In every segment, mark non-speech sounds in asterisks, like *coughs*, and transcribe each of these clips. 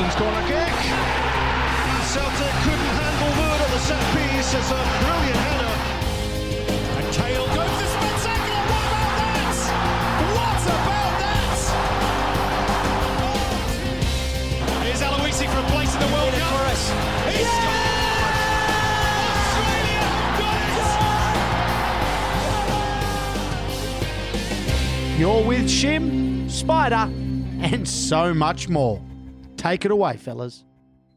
Brixton's corner kick. And Celtic couldn't handle Wood at the set piece. It's a brilliant header. And Kale goes to spectacular. What about that? What about that? Here's Aloisi for a place in the World Cup. He scored! Australia have got it! You're with Shim, Spider, and so much more. Take it away, fellas.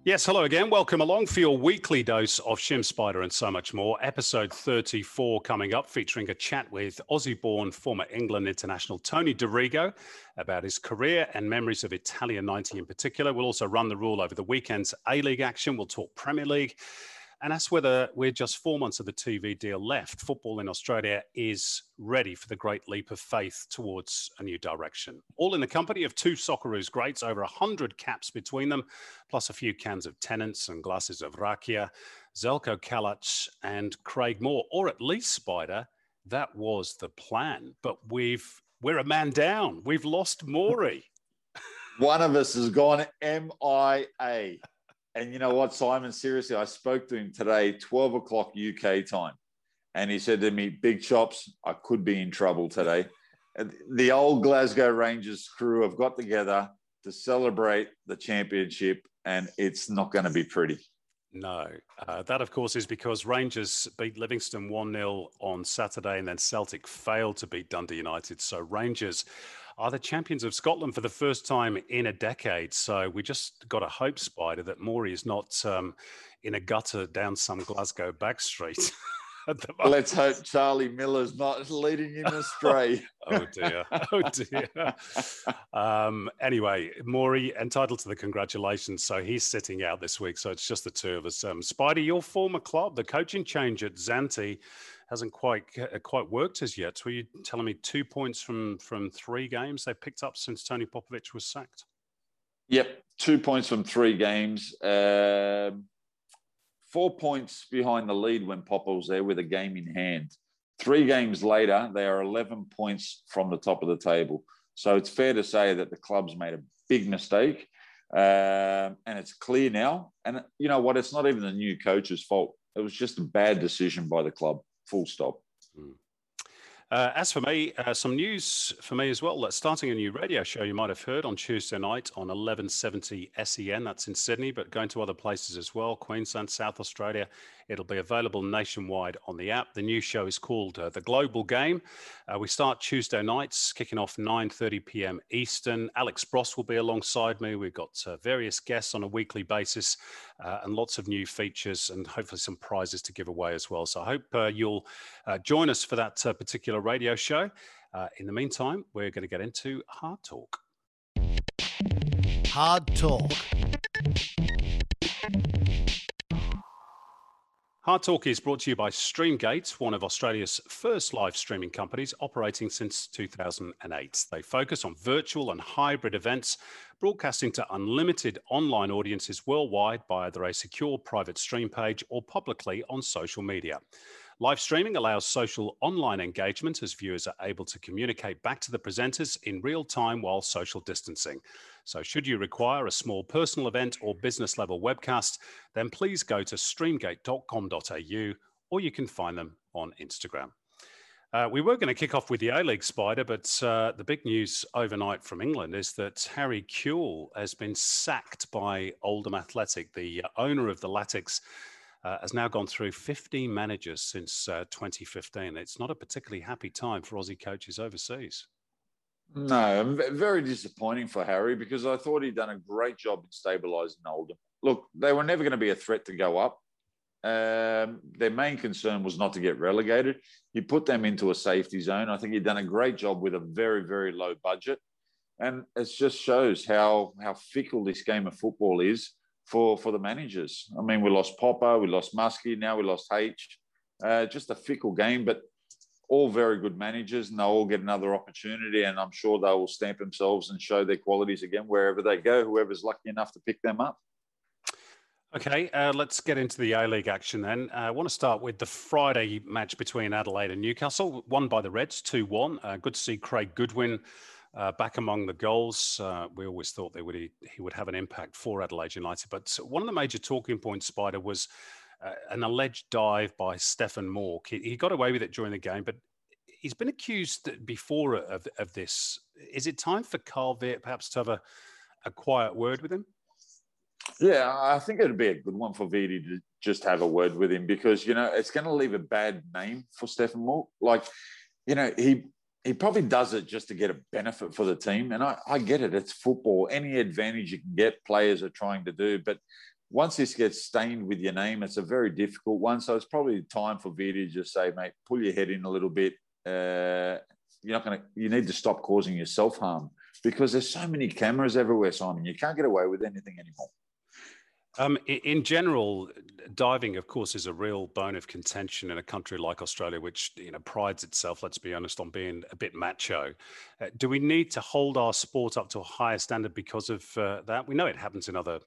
Yes, hello again. Welcome along for your weekly dose of Shim Spider and so much more. Episode 34 coming up, featuring a chat with Aussie born former England international Tony Dorigo about his career and memories of Italia 90 in particular. We'll also run the rule over the weekend's A League action. We'll talk Premier League and that's whether we're just four months of the TV deal left. Football in Australia is ready for the great leap of faith towards a new direction. All in the company of two Socceroos greats, over 100 caps between them, plus a few cans of Tennent's and glasses of Rakia, Zeljko Kalac and Craig Moore, or at least Spider. That was the plan. But we've we're a man down. We've lost Maury. *laughs* One of us has gone MIA. And you know what, Simon? Seriously, I spoke to him today, 12 o'clock UK time. And he said to me, Big chops, I could be in trouble today. And the old Glasgow Rangers crew have got together to celebrate the championship, and it's not going to be pretty. No, uh, that of course is because Rangers beat Livingston 1 0 on Saturday and then Celtic failed to beat Dundee United. So Rangers are the champions of Scotland for the first time in a decade. So we just got to hope, Spider, that Maury is not um, in a gutter down some Glasgow back street. *laughs* Let's hope Charlie Miller's not leading him astray. *laughs* oh dear. Oh dear. Um, anyway, Maury entitled to the congratulations. So he's sitting out this week. So it's just the two of us. Um, Spidey, your former club, the coaching change at Xanthi hasn't quite uh, quite worked as yet. Were you telling me two points from from three games they picked up since Tony Popovic was sacked? Yep, two points from three games. Um, four points behind the lead when Popper was there with a game in hand. Three games later, they are 11 points from the top of the table. So it's fair to say that the club's made a big mistake. Um, and it's clear now. And you know what? It's not even the new coach's fault. It was just a bad decision by the club, full stop. Mm. Uh, as for me, uh, some news for me as well. Uh, starting a new radio show you might have heard on Tuesday night on 1170 SEN. That's in Sydney, but going to other places as well Queensland, South Australia. It'll be available nationwide on the app. The new show is called uh, The Global Game. Uh, we start Tuesday nights, kicking off 9.30 p.m. Eastern. Alex Brosque will be alongside me. We've got uh, various guests on a weekly basis and lots of new features and hopefully some prizes to give away as well. So I hope you'll join us for that particular radio show. Uh, in the meantime, we're going to get into Hard Talk. Hard Talk. Hard Talk is brought to you by Streamgate, one of Australia's first live streaming companies operating since 2008. They focus on virtual and hybrid events, broadcasting to unlimited online audiences worldwide by either a secure private stream page or publicly on social media. Live streaming allows social online engagement as viewers are able to communicate back to the presenters in real time while social distancing. So, should you require a small personal event or business level webcast, then please go to streamgate.com.au or you can find them on Instagram. Uh, we were going to kick off with the A League Spider, but uh, the big news overnight from England is that Harry Kewell has been sacked by Oldham Athletic. The owner of the Latics uh, has now gone through 15 managers since uh, 2015. It's not a particularly happy time for Aussie coaches overseas. No, very disappointing for Harry because I thought he'd done a great job in stabilising Oldham. Look, they were never going to be a threat to go up. Um, their main concern was not to get relegated. He put them into a safety zone. I think he'd done a great job with a very, very low budget. And it just shows how how fickle this game of football is for, for the managers. I mean, we lost Popper, we lost Muskie, now we lost H. Uh, just a fickle game, but all very good managers, and they'll all get another opportunity. And I'm sure they will stamp themselves and show their qualities again wherever they go, whoever's lucky enough to pick them up. Okay, uh, let's get into the A League action then. Uh, I want to start with the Friday match between Adelaide and Newcastle, won by the Reds 2 1. Uh, good to see Craig Goodwin uh, back among the goals. Uh, we always thought would, he, he, would have an impact for Adelaide United. But one of the major talking points, Spider, was uh, an alleged dive by Stefan Mauk. He, he, got away with it during the game, but he's been accused before of, of this. Is it time for Carl Veart perhaps to have a, a quiet word with him? Yeah, I think it'd be a good one for Vidi to just have a word with him because you know it's going to leave a bad name for Stefan Moore. Like, you know, he he probably does it just to get a benefit for the team, and I, I get it. It's football. Any advantage you can get, players are trying to do, but once this gets stained with your name, it's a very difficult one. So it's probably time for Vidi to just say, mate, pull your head in a little bit. Uh, you're not going to. You need to stop causing yourself harm because there's so many cameras everywhere, Simon. You can't get away with anything anymore. Um, in general, diving, of course, is a real bone of contention in a country like Australia, which you know prides itself, let's be honest, on being a bit macho. Uh, do we need to hold our sport up to a higher standard because of uh, that? We know it happens in other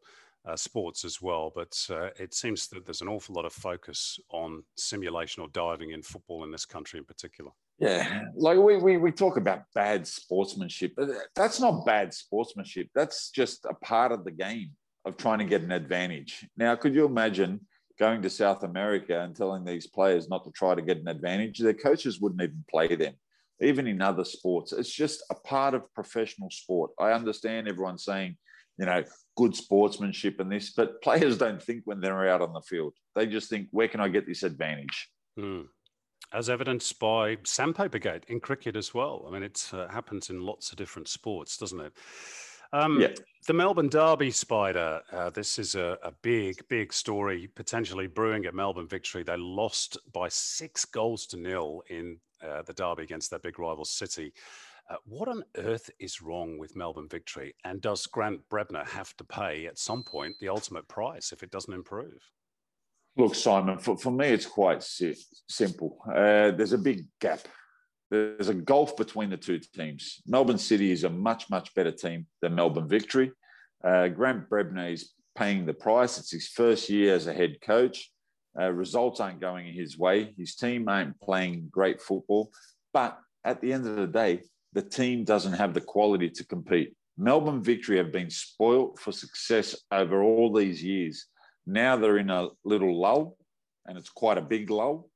uh, sports as well, but uh, it seems that there's an awful lot of focus on simulation or diving in football in this country in particular. Yeah, like we, we, we talk about bad sportsmanship. But that's not bad sportsmanship. That's just a part of the game of trying to get an advantage. Now, could you imagine going to South America and telling these players not to try to get an advantage? Their coaches wouldn't even play them, even in other sports. It's just a part of professional sport. I understand everyone saying, you know, good sportsmanship and this, but players *laughs* don't think when they're out on the field. They just think, where can I get this advantage? Mm. As evidenced by Sandpapergate in cricket as well. I mean, it uh, happens in lots of different sports, doesn't it? Um, yeah. The Melbourne Derby Spider. Uh, this is a, a, big, big story potentially brewing at Melbourne victory. They lost by six goals to nil in uh, the Derby against their big rival City. Uh, what on earth is wrong with Melbourne victory? And does Grant Brebner have to pay at some point the ultimate price if it doesn't improve? Look, Simon, for, for me, it's quite si- simple. Uh, there's a big gap there's a gulf between the two teams. Melbourne City is a much, much better team than Melbourne Victory. Uh, Grant Brebner is paying the price. It's his first year as a head coach. Uh, results aren't going his way. His team ain't playing great football. But at the end of the day, the team doesn't have the quality to compete. Melbourne Victory have been spoilt for success over all these years. Now they're in a little lull, and it's quite a big lull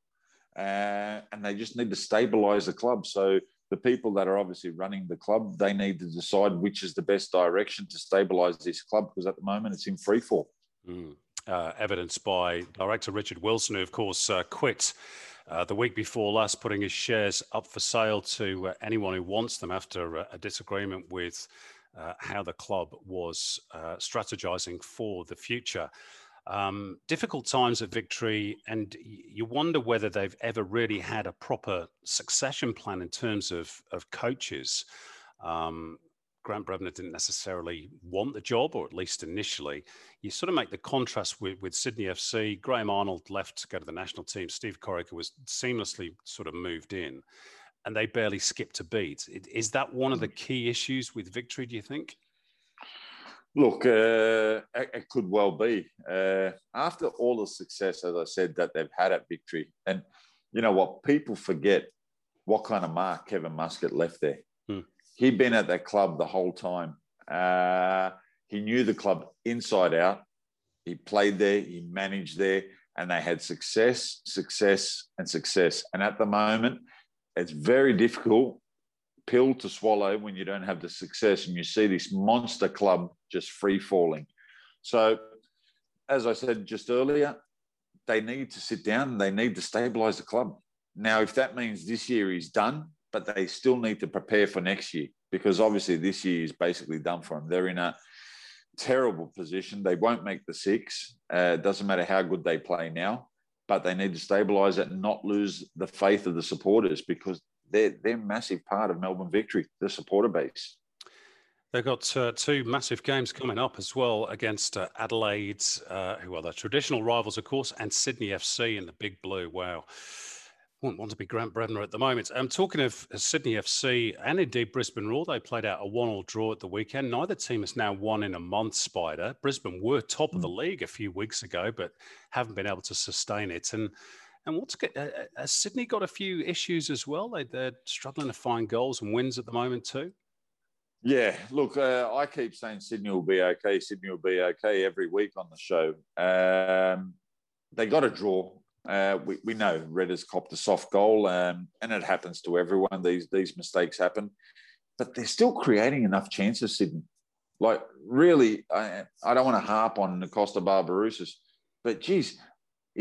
uh, and they just need to stabilize the club. So the people that are obviously running the club, they need to decide which is the best direction to stabilize this club because at the moment it's in free fall. Mm. Uh, evidenced by director Richard Wilson, who of course uh, quit. Uh, the week before last, putting his shares up for sale to uh, anyone who wants them after a, a disagreement with uh, how the club was strategizing for the future. Um, difficult times at Victory, and you wonder whether they've ever really had a proper succession plan in terms of of coaches. Um, Grant Brebner didn't necessarily want the job, or at least initially. You sort of make the contrast with, with Sydney FC. Graham Arnold left to go to the national team. Steve Corica was seamlessly sort of moved in, and they barely skipped a beat. Is that one of the mm. key issues with Victory, do you think? Look, uh, it, it, could well be. Uh, after all the success, as I said, that they've had at Victory, and you know what? People forget what kind of mark Kevin Muscat left there. Hmm. He'd been at that club the whole time. Uh, he knew the club inside out. He played there, he managed there, and they had success, success, and success. And at the moment, it's very difficult pill to swallow when you don't have the success and you see this monster club just free falling. So, as I said just earlier, they need to sit down they need to stabilize the club. Now, if that means this year is done, but they still need to prepare for next year because obviously this year is basically done for them. They're in a terrible position. They won't make the six. Uh, it doesn't matter how good they play now, but they need to stabilise it and not lose the faith of the supporters because they're they're massive part of Melbourne victory, the supporter base. They've got uh, two massive games coming up as well against uh, Adelaide, uh, who are the traditional rivals, of course, and Sydney FC in the Big Blue. Wow wouldn't want to be Grant Brebner at the moment. I'm um, talking of uh, Sydney FC and indeed Brisbane Roar. They played out a one-all draw at the weekend. Neither team has now won in a month. Spider Brisbane were top of the hmm. league a few weeks ago, but haven't been able to sustain it. And and what's uh, uh, has Sydney got a few issues as well? They, they're struggling to find goals and wins at the moment too. Yeah, look, uh, I keep saying Sydney will be okay. Sydney will be okay every week on the show. Um, they got a draw uh, we, we know Red has copped a soft goal, um, and it happens to everyone. These these mistakes happen, but they're still creating enough chances, Sydney. Like really, I, I don't want to harp on Kosta Barbarouses, but geez,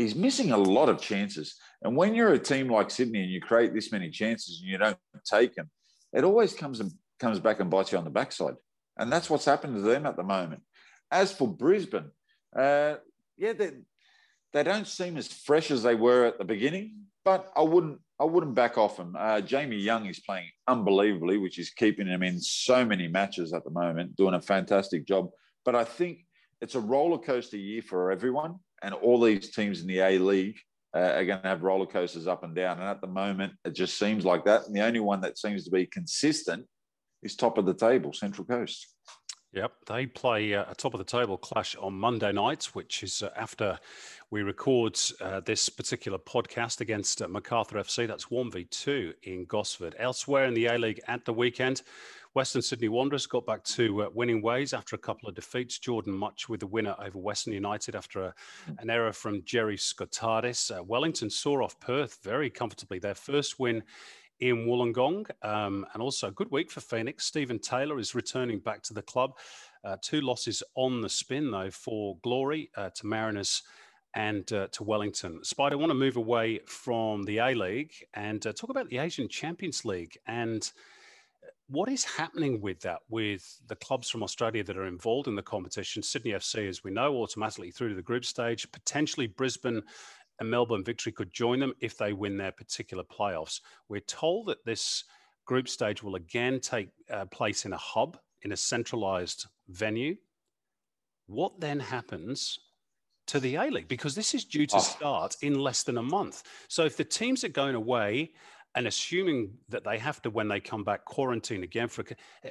he's missing a lot of chances. And when you're a team like Sydney and you create this many chances and you don't take them, it always comes and comes back and bites you on the backside. And that's what's happened to them at the moment. As for Brisbane, uh, yeah, they, they don't seem as fresh as they were at the beginning, but I wouldn't I wouldn't back off them. Uh, Jamie Young is playing unbelievably, which is keeping him in so many matches at the moment, doing a fantastic job. But I think it's a roller coaster year for everyone, and all these teams in the A League uh, are going to have roller coasters up and down. And at the moment, it just seems like that. And the only one that seems to be consistent is top of the table, Central Coast. Yep, they play uh, a top of the table clash on Monday nights, which is uh, after we record uh, this particular podcast against uh, Macarthur FC. That's 1v2 in Gosford. Elsewhere in the A League at the weekend, Western Sydney Wanderers got back to uh, winning ways after a couple of defeats. Jordan Mutch with the winner over Western United after a, an error from Jerry Skotadis. Uh, Wellington saw off Perth very comfortably. Their first win in Wollongong. Um, and also a good week for Phoenix. Steven Taylor is returning back to the club. Uh, two losses on the spin, though, for Glory uh, to Mariners and uh, to Wellington. Spider, I want to move away from the A League and uh, talk about the Asian Champions League and what is happening with that, with the clubs from Australia that are involved in the competition? Sydney FC, as we know, automatically through to the group stage, potentially Brisbane and Melbourne Victory could join them if they win their particular playoffs. We're told that this group stage will again take uh, place in a hub, in a centralized venue. What then happens to the A League? Because this is due to oh. start in less than a month. So if the teams are going away, and assuming that they have to when they come back quarantine again for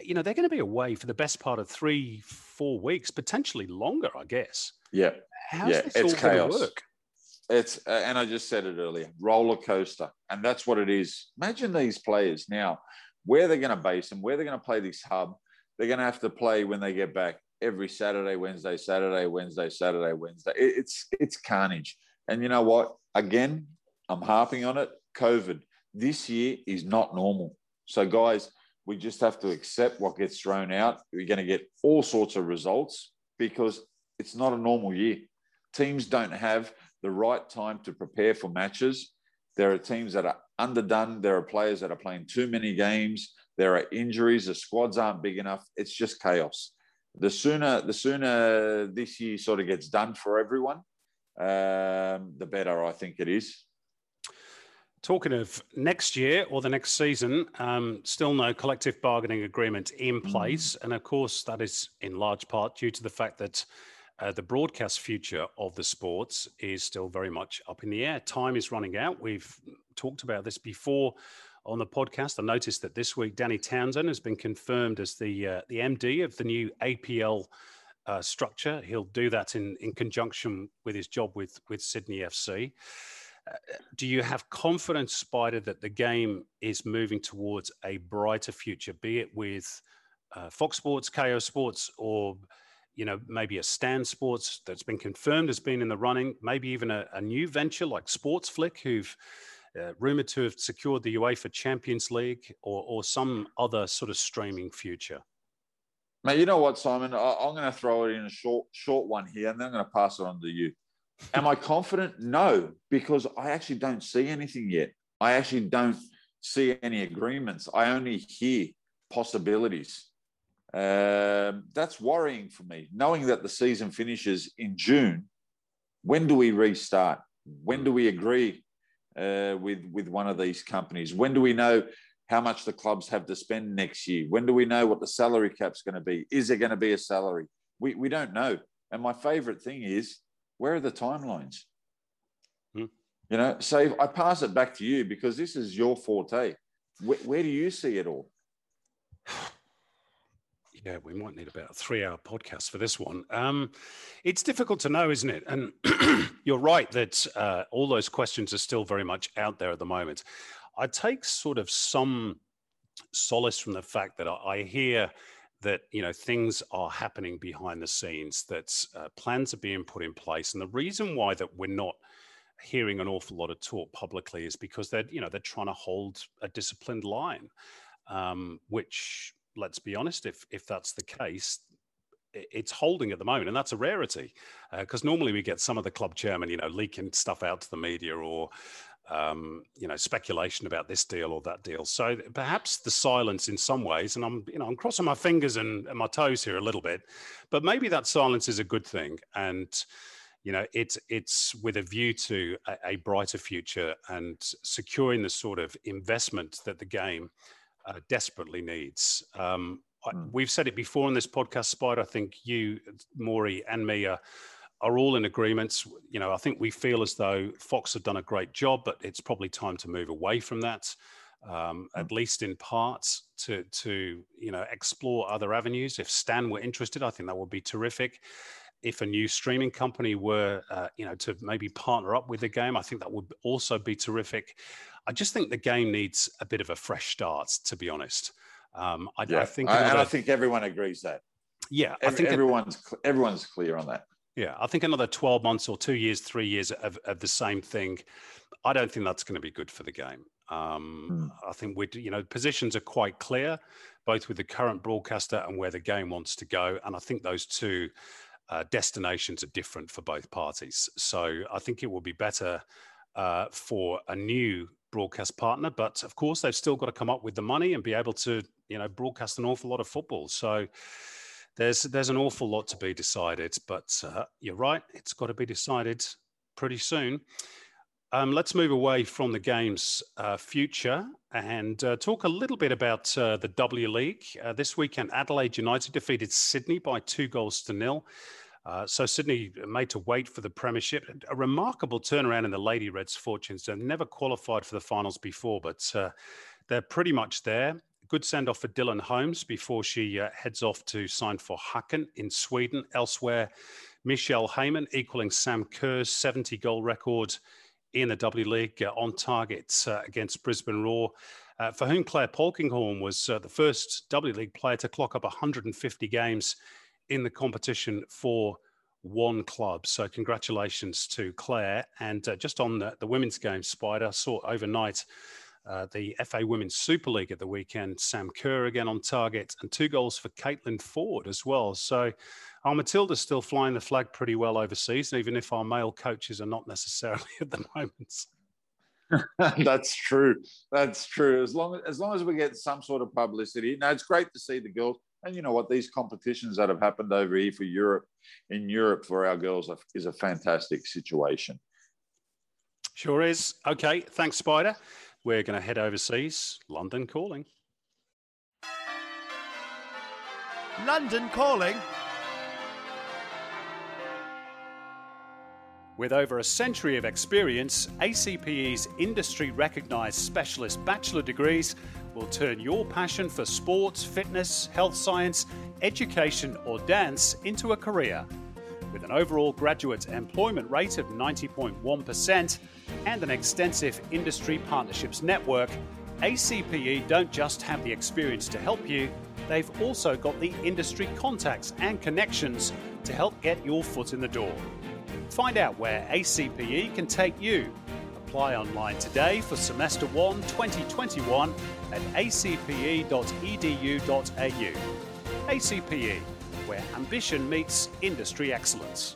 you know they're going to be away for the best part of three four weeks potentially longer i guess yeah How's yeah this it's chaos work? it's uh, and I just said it earlier, roller coaster, and that's what it is. Imagine these players now, where they're going to base them, where they're going to play this hub. They're going to have to play when they get back every Saturday, Wednesday, Saturday, Wednesday, Saturday, Wednesday. It, it's it's carnage. And you know what? Again, I'm harping on it. COVID this year is not normal. So guys, we just have to accept what gets thrown out. We're going to get all sorts of results because it's not a normal year. Teams don't have the right time to prepare for matches. There are teams that are underdone. There are players that are playing too many games. There are injuries. The squads aren't big enough. It's just chaos. The sooner the sooner this year sort of gets done for everyone, um, the better I think it is. Talking of next year or the next season, um, still no collective bargaining agreement in mm. place. And of course, that is in large part due to the fact that uh, the broadcast future of the sports is still very much up in the air. Time is running out. We've talked about this before on the podcast. I noticed that this week Danny Townsend has been confirmed as the uh, the MD of the new APL uh, structure. He'll do that in in conjunction with his job with with Sydney FC. Do you have confidence, Spider, that the game is moving towards a brighter future, be it with uh, Fox Sports, Kayo Sports, or you know maybe a Stan Sports that's been confirmed as being in the running, maybe even a, a new venture like Sportsflick, who've uh, rumored to have secured the UEFA Champions League, or, or some other sort of streaming future. Mate, you know what, Simon? I, am going to throw it in a short, short one here, and then I'm going to pass it on to you. Am I confident? No, because I actually don't see anything yet. I actually don't see any agreements. I only hear possibilities. Um, that's worrying for me, knowing that the season finishes in June. When do we restart? When do we agree uh, with with one of these companies? When do we know how much the clubs have to spend next year? When do we know what the salary cap's going to be? Is there going to be a salary? We we don't know. And my favourite thing is where are the timelines? Hmm. You know, so I pass it back to you because this is your forte. Where, where do you see it all? *sighs* Yeah, we might need about a three-hour podcast for this one. Um, it's difficult to know, isn't it? And *clears throat* you're right that uh, all those questions are still very much out there at the moment. I take sort of some solace from the fact that I hear that you know things are happening behind the scenes that uh, plans are being put in place. And the reason why that we're not hearing an awful lot of talk publicly is because they're you know they're trying to hold a disciplined line um, which let's be honest if if that's the case it's holding at the moment and that's a rarity because uh, normally we get some of the club chairman you know leaking stuff out to the media or um, you know, speculation about this deal or that deal. So perhaps the silence in some ways, and I'm, you know, I'm crossing my fingers and, and my toes here a little bit, but maybe that silence is a good thing. And, you know, it's it's with a view to a, a brighter future and securing the sort of investment that the game uh, desperately needs. Um, I, hmm. we've said it before in this podcast, Spider. I think you, Maury, and me are are all in agreements. You know, I think we feel as though Fox have done a great job, but it's probably time to move away from that, um, at mm. least in parts, to to you know explore other avenues. If Stan were interested, I think that would be terrific. If a new streaming company were, uh, you know, to maybe partner up with the game, I think that would also be terrific. I just think the game needs a bit of a fresh start, to be honest. Um, I, yeah, I think, another, and I think everyone agrees that. Yeah, Every, I think everyone's everyone's clear on that. Yeah, I think another 12 months or two years, three years of, of the same thing, I don't think that's going to be good for the game. Um, mm. I think we, you know, positions are quite clear, both with the current broadcaster and where the game wants to go. And I think those two uh, destinations are different for both parties. So I think it will be better uh, for a new broadcast partner. But of course, they've still got to come up with the money and be able to, you know, broadcast an awful lot of football. So there's there's an awful lot to be decided, but uh, you're right, it's got to be decided pretty soon. Um, let's move away from the game's uh, future and uh, talk a little bit about uh, the W League. Uh, this weekend, Adelaide United defeated Sydney by two goals to nil. Uh, so Sydney made to wait for the premiership. A remarkable turnaround in the Lady Reds' fortunes. They've never qualified for the finals before, but uh, they're pretty much there good send off for Dylan Holmes before she uh, heads off to sign for Häcken in Sweden. Elsewhere, Michelle Heyman equaling Sam Kerr's 70 goal record in the W League uh, on target uh, against Brisbane Roar. Uh, for whom Claire Polkinghorne was uh, the first W League player to clock up 150 games in the competition for one club. So, congratulations to Claire. And uh, just on the, the women's game, Spider saw overnight uh, the FA Women's Super League at the weekend, Sam Kerr again on target, and two goals for Caitlin Foord as well. So our Matilda's still flying the flag pretty well overseas, even if our male coaches are not necessarily *laughs* at the moment. *laughs* That's true. That's true. As long as, as long as we get some sort of publicity. Now it's great to see the girls. And you know what? These competitions that have happened over here for Europe, in Europe for our girls, is a fantastic situation. Sure is. Okay. Thanks, Spider. We're going to head overseas. London calling. London calling. With over a century of experience, ACPE's industry recognised specialist bachelor degrees will turn your passion for sports, fitness, health science, education, or dance into a career. With an overall graduate employment rate of 90.1%, and an extensive industry partnerships network, ACPE don't just have the experience to help you, they've also got the industry contacts and connections to help get your foot in the door. Find out where ACPE can take you. Apply online today for semester 1 2021 at acpe.edu.au. ACPE, where ambition meets industry excellence.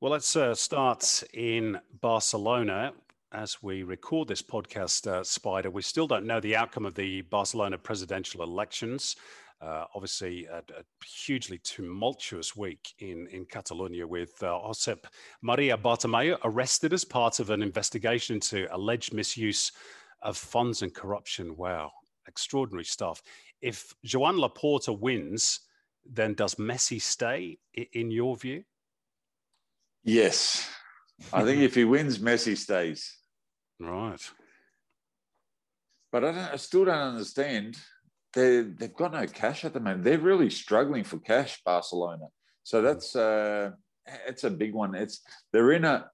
Well, let's uh, start in Barcelona as we record this podcast, uh, Spider. We still don't know the outcome of the Barcelona presidential elections. Uh, obviously, a, a, hugely tumultuous week in, in Catalonia with uh, Josep Maria Bartomeu arrested as part of an investigation into alleged misuse of funds and corruption. Wow, extraordinary stuff. If Joan Laporta wins, then does Messi stay, in your view? Yes. I think if he wins, Messi stays. *laughs* Right. But I, I still don't understand. They they've got no cash at the moment. They're really struggling for cash, Barcelona. So that's uh, it's a big one. It's they're in a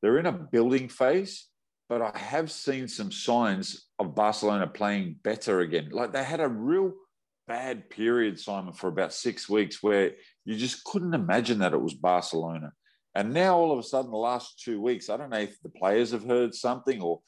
they're in a building phase, but I have seen some signs of Barcelona playing better again. Like they had a real bad period, Simon, for about six weeks where you just couldn't imagine that it was Barcelona. And now all of a sudden, the last two weeks, I don't know if the players have heard something or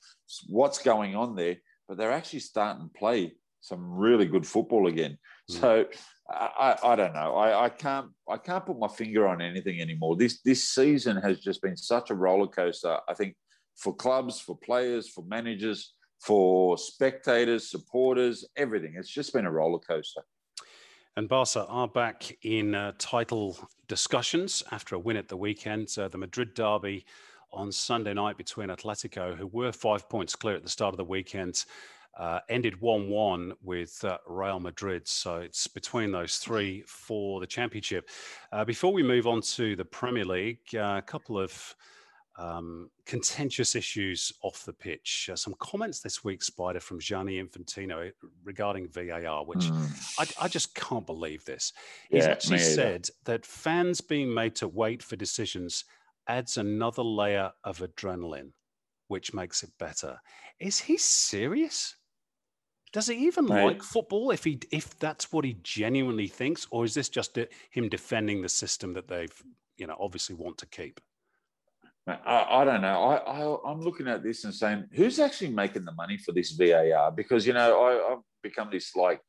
what's going on there, but they're actually starting to play some really good football again. Mm. So I, I, don't know. I, I can't I can't put my finger on anything anymore. This this season has just been such a roller coaster. I think for clubs, for players, for managers, for spectators, supporters, everything. It's just been a roller coaster. And Barca are back in uh, title discussions after a win at the weekend. Uh, the Madrid derby on Sunday night between Atletico, who were five points clear at the start of the weekend, uh, ended 1 1 with uh, Real Madrid. So it's between those three for the championship. Uh, before we move on to the Premier League, uh, a couple of um, contentious issues off the pitch. Uh, some comments this week, Spider, from Gianni Infantino regarding VAR, which mm. I, I, just can't believe this. He's yeah, actually said that fans being made to wait for decisions adds another layer of adrenaline, which makes it better. Is he serious? Does he even right. like football if he if that's what he genuinely thinks, or is this just him defending the system that they've you know obviously want to keep? I, I, don't know. I, I am looking at this and saying, who's actually making the money for this VAR? Because you know, I, I've become this like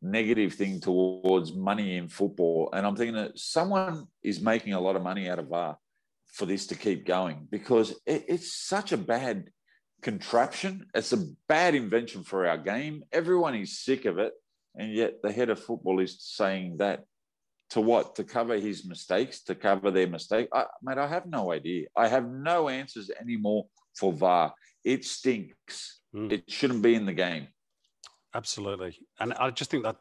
negative thing towards money in football, and I'm thinking that someone is making a lot of money out of VAR for this to keep going because it, it's such a bad contraption. It's a bad invention for our game. Everyone is sick of it, and yet the head of football is saying that to what? To cover his mistakes, to cover their mistake? I, mate, I have no idea. I have no answers anymore for VAR. It stinks. Mm. It shouldn't be in the game. Absolutely, and I just think that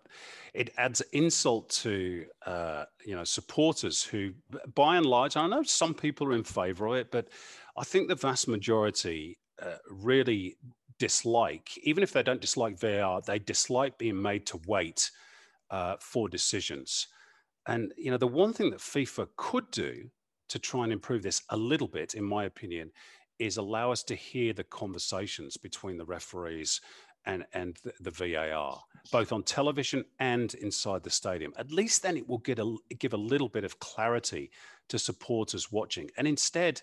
it adds insult to uh, you know supporters who, by and large, I know some people are in favour of it, but I think the vast majority uh, really dislike, even if they don't dislike VAR, they dislike being made to wait uh, for decisions. And you know, the one thing that FIFA could do to try and improve this a little bit, in my opinion, is allow us to hear the conversations between the referees and and the, the, VAR, both on television and inside the stadium. At least then it will get a give a little bit of clarity to supporters watching. And instead,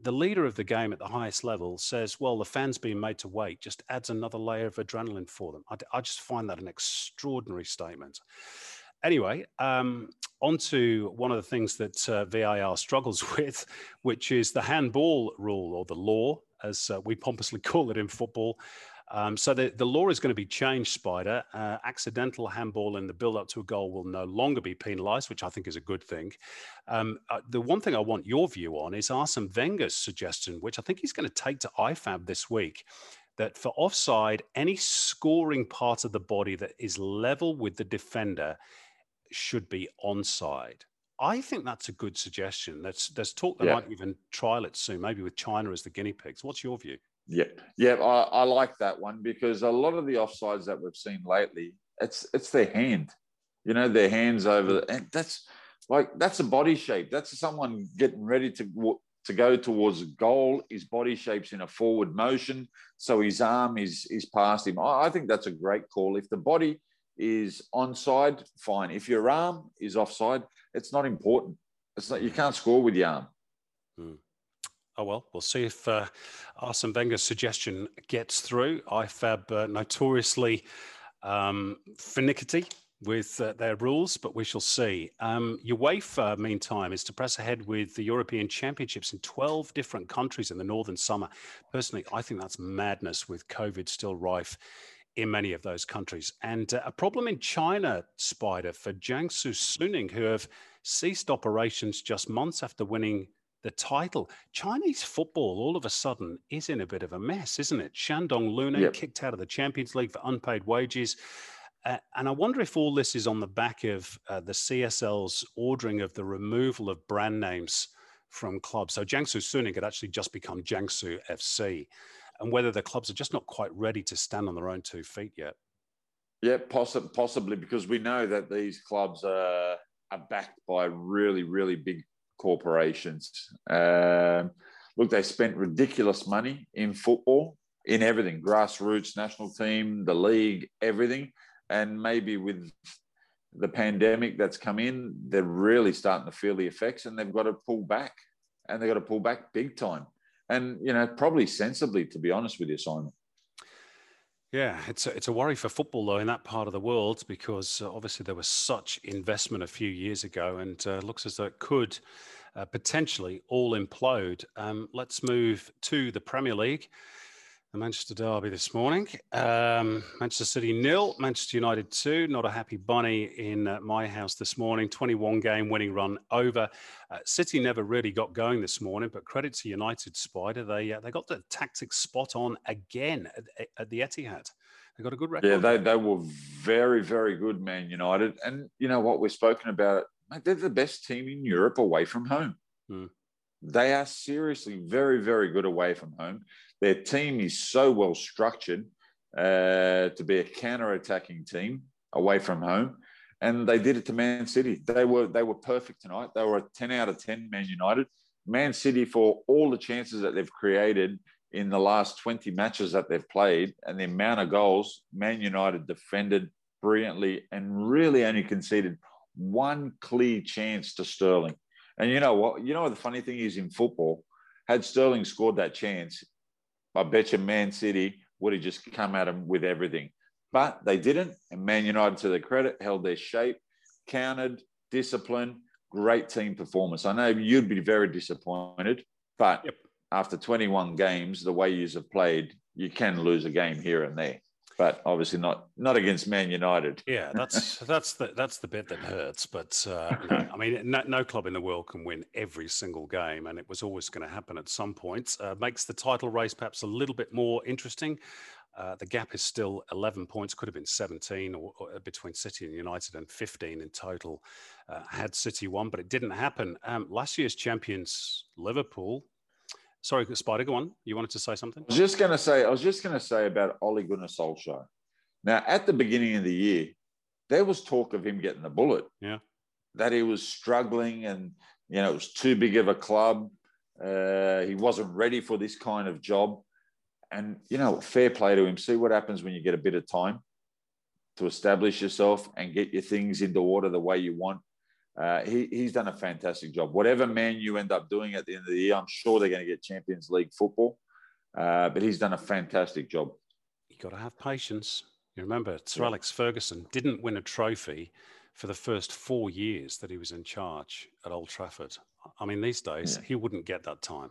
the leader of the game at the highest level says, "Well, the fans being made to wait just adds another layer of adrenaline for them." I, I just find that an extraordinary statement. Anyway, um, on to one of the things that uh, VAR struggles *laughs* with, which is the handball rule or the law, as uh, we pompously *laughs* call it in football. Um, so the, the law is going to be changed, Spider. Uh, accidental handball in the build up to a goal will no longer be penalised, which I think is a good thing. Um, uh, the one thing I want your view on is Arsene Wenger's suggestion, which I think he's going to take to IFAB this week, that for offside, any scoring part of the body that is level with the defender should be onside. I think that's a good suggestion. There's, there's talk they yeah. might even trial it soon, maybe with China as the guinea pigs. What's your view? Yeah, yeah, I, I like that one because a lot of the offsides that we've seen lately, it's it's their hand, you know, their hands over, the, and that's like that's a body shape. That's someone getting ready to to go towards a goal. His body shape's in a forward motion, so his arm is is past him. I, I think that's a great call. If the body is onside, fine. If your arm is offside, it's not important. It's not you can't score with your arm. Hmm. Oh well, we'll see if uh, Arsene Wenger's suggestion gets through. IFAB uh, notoriously um, finicky with uh, their rules, but we shall see. Um, UEFA, meantime, is to press ahead with the European Championships in 12 different countries in the northern summer. Personally, I think that's madness with COVID still rife in many of those countries. And uh, a problem in China, Spider, for Jiangsu Suning, who have ceased operations just months after winning the title. Chinese football, all of a sudden, is in a bit of a mess, isn't it? Shandong Luneng yep. kicked out of the Champions League for unpaid wages. Uh, and I wonder if all this is on the back of uh, the CSL's ordering of the removal of brand names from clubs. So Jiangsu Suning had actually just become Jiangsu FC and whether the clubs are just not quite ready to stand on their own two feet yet. Yeah, poss- possibly because we know that these clubs are, are backed by really, really big corporations. Um, look, they spent ridiculous money in football, in everything grassroots, national team, the league, everything. And maybe with the pandemic that's come in, they're really starting to feel the effects and they've got to pull back and they've got to pull back big time and you know probably sensibly to be honest with you simon yeah, it's a, it's a worry for football though in that part of the world because uh, obviously there was such investment a few years ago, and uh, looks as though it could uh, potentially all implode. Um, let's move to the Premier League the Manchester Derby this morning. Um, Manchester City nil, Manchester United two. Not a happy bunny in uh, my house this morning. 21 game winning run over. Uh, City never really got going this morning, but credit to United Spider. They uh, they got the tactics spot on again at, at, the Etihad. They got a good record. Yeah, they, they were very, very good, Man United. And you know what? We've spoken about it. They're the best team in Europe away from home. Hmm. They are seriously very, very good away from home. Their team is so well structured uh, to be a counter-attacking team away from home, and they did it to Man City. They were they were perfect tonight. They were a ten out of ten. Man United, Man City for all the chances that they've created in the last twenty matches that they've played, and the amount of goals Man United defended brilliantly and really only conceded one clear chance to Sterling. And you know what? You know what the funny thing is in football, had Sterling scored that chance, I bet you Man City would have just come at them with everything. But they didn't. And Man United, to their credit, held their shape, countered, discipline, great team performance. I know you'd be very disappointed, but yep. after 21 games, the way you have played, you can lose a game here and there but obviously not not against Man United. Yeah, that's *laughs* that's the that's the bit that hurts. But uh, no, *laughs* I mean, no, no, club in the world can win every single game, and it was always going to happen at some point. Uh, makes the title race perhaps a little bit more interesting. Uh, the gap is still 11 points, could have been 17 or, or between City and United, and 15 in total. Uh, had City won, but it didn't happen. Um, last year's champions, Liverpool, Sorry, Spider, go on. You wanted to say something? I was just going to say, I was just going to say about Ole Gunnar Solskjaer. Now, at the beginning of the year, there was talk of him getting the bullet. Yeah. That he was struggling and, you know, it was too big of a club. Uh, he wasn't ready for this kind of job. And, you know, fair play to him. See what happens when you get a bit of time to establish yourself and get your things into order the way you want. Uh, he, he's done a fantastic job. Whatever man you end up doing at the end of the year, I'm sure they're going to get Champions League football. Uh, but he's done a fantastic job. You got to have patience. You remember, Sir yeah. Alex Ferguson didn't win a trophy for the first four years that he was in charge at Old Trafford. I mean, these days yeah. he wouldn't get that time.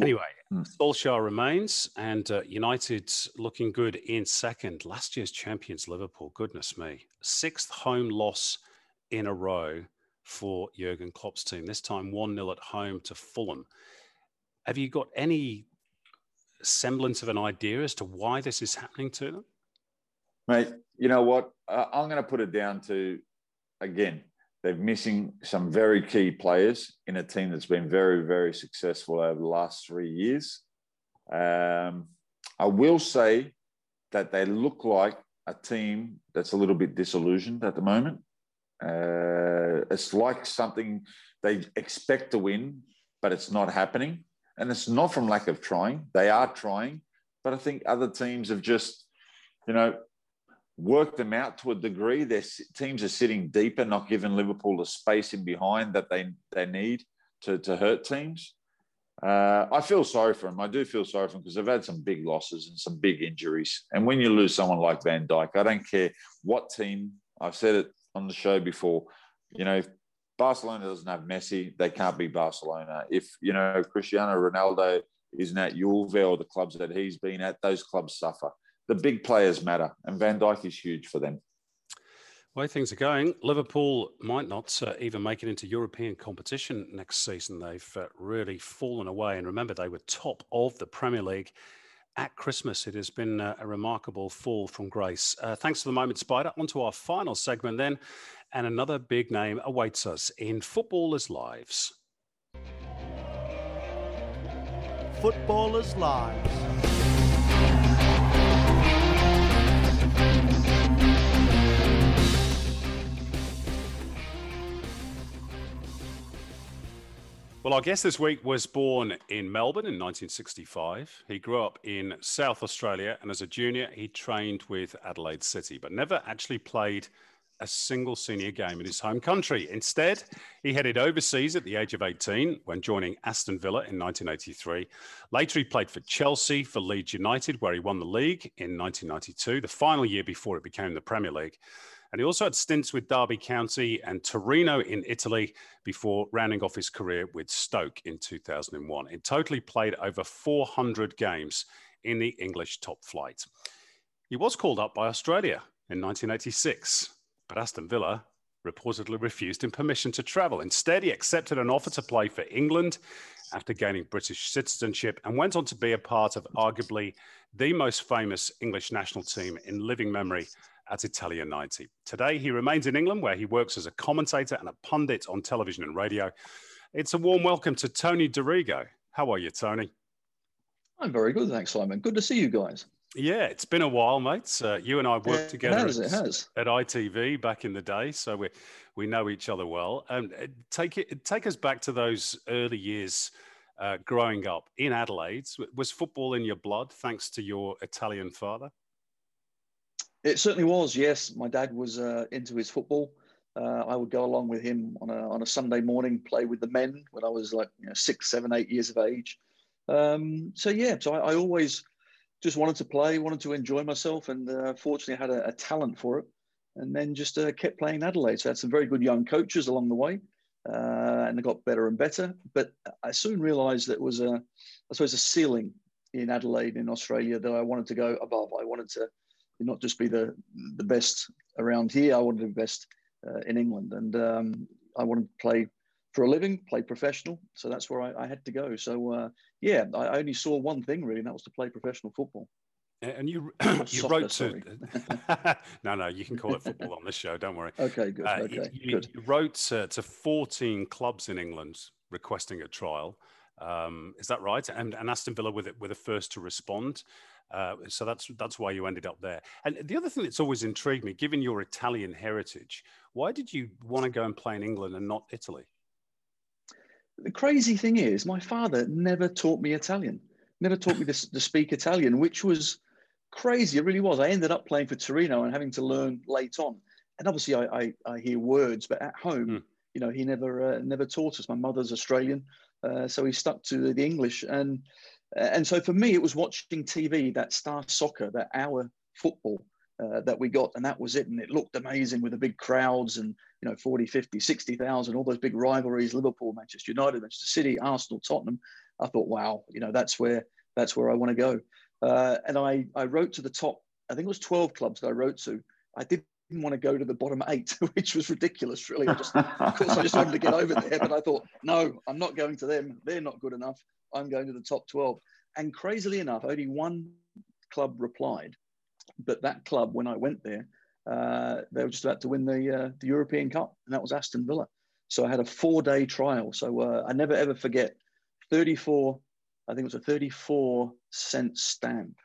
Anyway, mm. Solskjaer remains, and uh, United looking good in second. Last year's champions, Liverpool. Goodness me, sixth home loss in a row for Jurgen Klopp's team. This time, one 0 at home to Fulham. Have you got any semblance of an idea as to why this is happening to them? Mate, you know what? Uh, I'm going to put it down to again they're missing some very key players in a team that's been very, very successful over the last three years. Um, I will say that they look like a team that's a little bit disillusioned at the moment. Uh, it's like something they expect to win, but it's not happening. And it's not from lack of trying. They are trying, but I think other teams have just, you know, worked them out to a degree. Their teams are sitting deeper, not giving Liverpool the space in behind that they they need to to hurt teams. Uh, I feel sorry for them. I do feel sorry for them because they've had some big losses and some big injuries. And when you lose someone like Van Dijk, I don't care what team. I've said it on the show before. You know, if Barcelona doesn't have Messi, they can't be Barcelona. If you know Cristiano Ronaldo isn't at Juve or the clubs that he's been at, those clubs suffer the big players matter, and Van Dijk is huge for them. Way things are going, Liverpool might not uh, even make it into European competition next season. They've uh, really fallen away. And remember, they were top of the Premier League at Christmas. It has been a remarkable fall from grace. Uh, thanks for the moment, Spider. On to our final segment then. And another big name awaits us in Footballers' Lives. Footballers' Lives. Well, our guest this week was born in Melbourne in 1965. He grew up in South Australia, and as a junior, he trained with Adelaide City, but never actually played a single senior game in his home country. Instead, he headed overseas at the age of 18 when joining Aston Villa in 1983. Later, he played for Chelsea, for Leeds United, where he won the league in 1992, the final year before it became the Premier League. And he also had stints with Derby County and Torino in Italy before rounding off his career with Stoke in 2001. In total, he played over 400 games in the English top flight. He was called up by Australia in 1986, but Aston Villa reportedly refused him permission to travel. Instead, he accepted an offer to play for England after gaining British citizenship and went on to be a part of arguably the most famous English national team in living memory at Italia 90. Today, he remains in England where he works as a commentator and a pundit on television and radio. It's a warm welcome to Tony Dorigo. How are you, Tony? I'm very good, thanks, Simon. Good to see you guys. Yeah, it's been a while, mates. Uh, you and I worked it together has, at, at, ITV back in the day, so we we know each other well. And um, take it take us back to those early years uh, growing up in Adelaide. Was football in your blood, thanks to your Italian father? It certainly was. Yes, my dad was uh, into his football. Uh, I would go along with him on a on a Sunday morning, play with the men when I was like you know, six, seven, eight years of age. Um, so yeah, so I, I, always just wanted to play, wanted to enjoy myself, and uh, fortunately I had a, a, talent for it. And then just uh, kept playing Adelaide. So I had some very good young coaches along the way, uh, and they got better and better. But I soon realised that was a, I suppose, a ceiling in Adelaide in Australia that I wanted to go above. I wanted to not just be the the best around here. I wanted to be best uh, in England, and um, I wanted to play for a living, play professional. So that's where I, I had to go. So uh, yeah, I only saw one thing really, and that was to play professional football. And you *coughs* *coughs* you wrote to *laughs* no no you can call it football on this show don't worry okay good uh, okay you, good. you wrote uh, to 14 clubs in England requesting a trial um, is that right and, and Aston Villa with it were the first to respond uh, so that's that's why you ended up there. And the other thing that's always intrigued me, given your Italian heritage, why did you want to go and play in England and not Italy? The crazy thing is, my father never taught me Italian. Never taught me to, to speak Italian, which was crazy. It really was. I ended up playing for Torino and having to learn late on. And obviously, I, I, I hear words, but at home, mm. you know, he never uh, never taught us. My mother's Australian, uh, so he stuck to the, the English and and so for me, it was watching TV, that star soccer, that hour football uh, that we got, and that was it. And it looked amazing with the big crowds and, you know, 40, 50, 60,000, all those big rivalries Liverpool, Manchester United, Manchester City, Arsenal, Tottenham. I thought, wow, you know, that's where that's where I want to go. Uh, and I I wrote to the top. I think it was 12 clubs that I wrote to. I didn't want to go to the bottom eight, *laughs* which was ridiculous, really. I just, of course, I just wanted to get over *laughs* there, but I thought, no, I'm not going to them. They're not good enough. I'm going to the top 12. And crazily enough, only one club replied, but that club, when I went there, uh, they were just about to win the uh, the European Cup, and that was Aston Villa. So I had a four day trial. So uh, I never ever forget 34, I think it was a 34 cent stamp.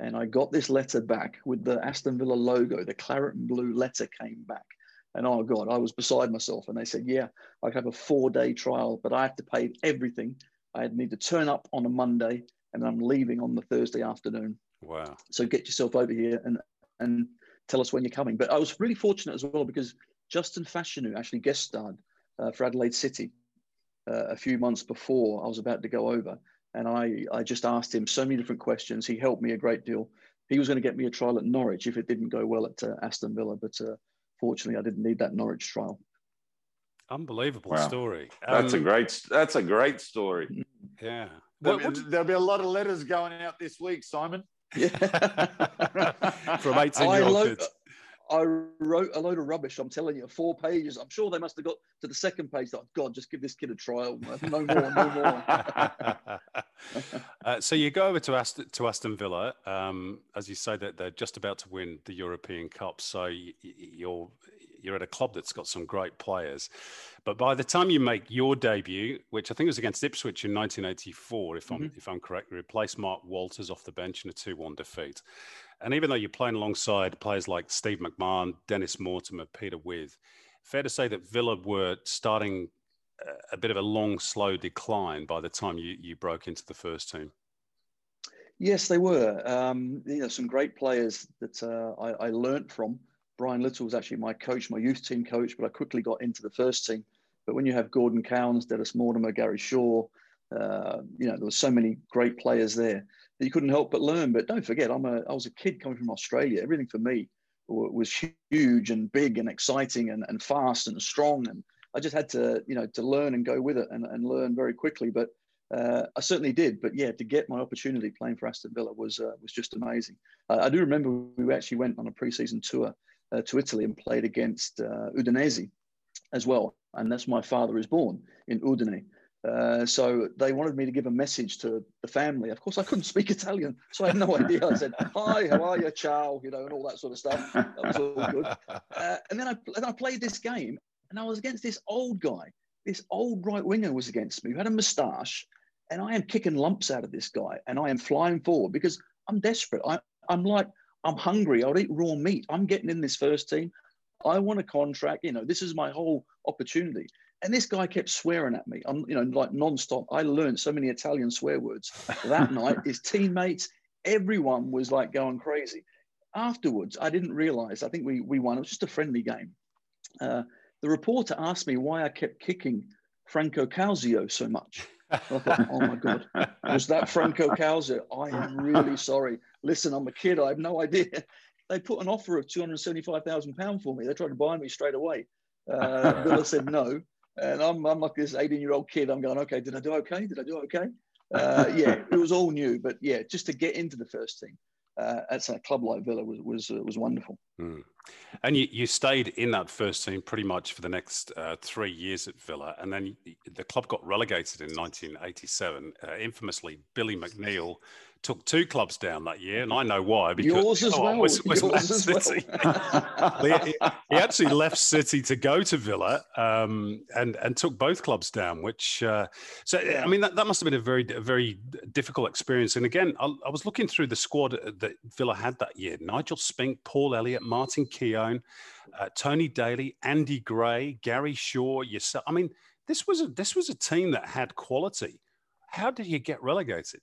And I got this letter back with the Aston Villa logo, the claret and blue letter came back. And oh God, I was beside myself. And they said, yeah, I have a four day trial, but I have to pay everything. I need to turn up on a Monday and I'm leaving on the Thursday afternoon. Wow. So get yourself over here and, and tell us when you're coming. But I was really fortunate as well because Justin Fashanu actually guest starred uh, for Adelaide City uh, a few months before I was about to go over. And I, I just asked him so many different questions. He helped me a great deal. He was going to get me a trial at Norwich if it didn't go well at uh, Aston Villa, but uh, fortunately, I didn't need that Norwich trial. Unbelievable wow. story. That's um, a great. That's a great story. Yeah. There'll, what, there'll be a lot of letters going out this week, Simon. Yeah. *laughs* From 18 year old kids. I wrote a load of rubbish. I'm telling you, four pages. I'm sure they must have got to the second page. Like, God, just give this kid a trial. No more, no more. *laughs* *laughs* uh, so you go over to Aston, to Aston Villa. Um, as you say, that they're just about to win the European Cup. So you're you're at a club that's got some great players. But by the time you make your debut, which I think was against Ipswich in 1984, if I'm mm-hmm. if I'm correct, you replace Mark Walters off the bench in a two-one defeat. And even though you're playing alongside players like Steve McMahon, Dennis Mortimer, Peter Withe, fair to say that Villa were starting a bit of a long, slow decline by the time you, you broke into the first team. Yes, they were. Um, you know, some great players that uh, I, I learnt from. Brian Little was actually my coach, my youth team coach, but I quickly got into the first team. But when you have Gordon Cowans, Dennis Mortimer, Gary Shaw, uh, you know, there were so many great players there that you couldn't help but learn. But don't forget, I'm a I was a kid coming from Australia. Everything for me was huge and big and exciting and, and fast and strong. And I just had to, you know, to learn and go with it and, and learn very quickly. But uh, I certainly did. But yeah, to get my opportunity playing for Aston Villa was uh, was just amazing. I do remember we actually went on a preseason tour uh, to Italy and played against uh, Udinese as well. And that's my father is born in Udine. Uh, so they wanted me to give a message to the family. Of course, I couldn't speak Italian, so I had no idea. I said, *laughs* "Hi, how are you, ciao," you know, and all that sort of stuff. That was all good. *laughs* Uh, and then I, then I played this game, and I was against this old guy. This old right winger was against me, who had a moustache, and I am kicking lumps out of this guy, and I am flying forward because I'm desperate. I, I'm like, I'm hungry. I'll eat raw meat. I'm getting in this first team. I want a contract. You know, this is my whole opportunity. And this guy kept swearing at me. I'm, you know, like nonstop. I learned so many Italian swear words that *laughs* night. His teammates, everyone was like going crazy. Afterwards, I didn't realize. I think we we won. It was just a friendly game. Uh, the reporter asked me why I kept kicking Franco Causio so much. I thought, *laughs* oh my God, was that Franco Causio? I am really sorry. Listen, I'm a kid. I have no idea. They put an offer of £275,000 for me. They tried to buy me straight away. Uh, Villa said no. And I'm, I'm like this 18 year old kid. I'm going, okay, did I do okay? Did I do okay? Uh, yeah, it was all new. But yeah, just to get into the first team uh, at a club like Villa was was uh, was wonderful. Mm. And you, you stayed in that first team pretty much for the next uh, three years at Villa, and then the club got relegated in 1987. Uh, infamously, Billy McNeill took two clubs down that year, and I know why. Because yours as *laughs* oh, well. Was, was yours as City. *laughs* well. he, he, actually left City to go to Villa, um, and and took both clubs down. Which uh, so I mean that, that must have been a very a very difficult experience. And again, I, I, was looking through the squad that Villa had that year: Nigel Spink, Paul Elliott, Martin Keown, uh, Tony Daley, Andy Gray, Gary Shaw. Yourself. I mean, this was a this was a team that had quality. How did you get relegated?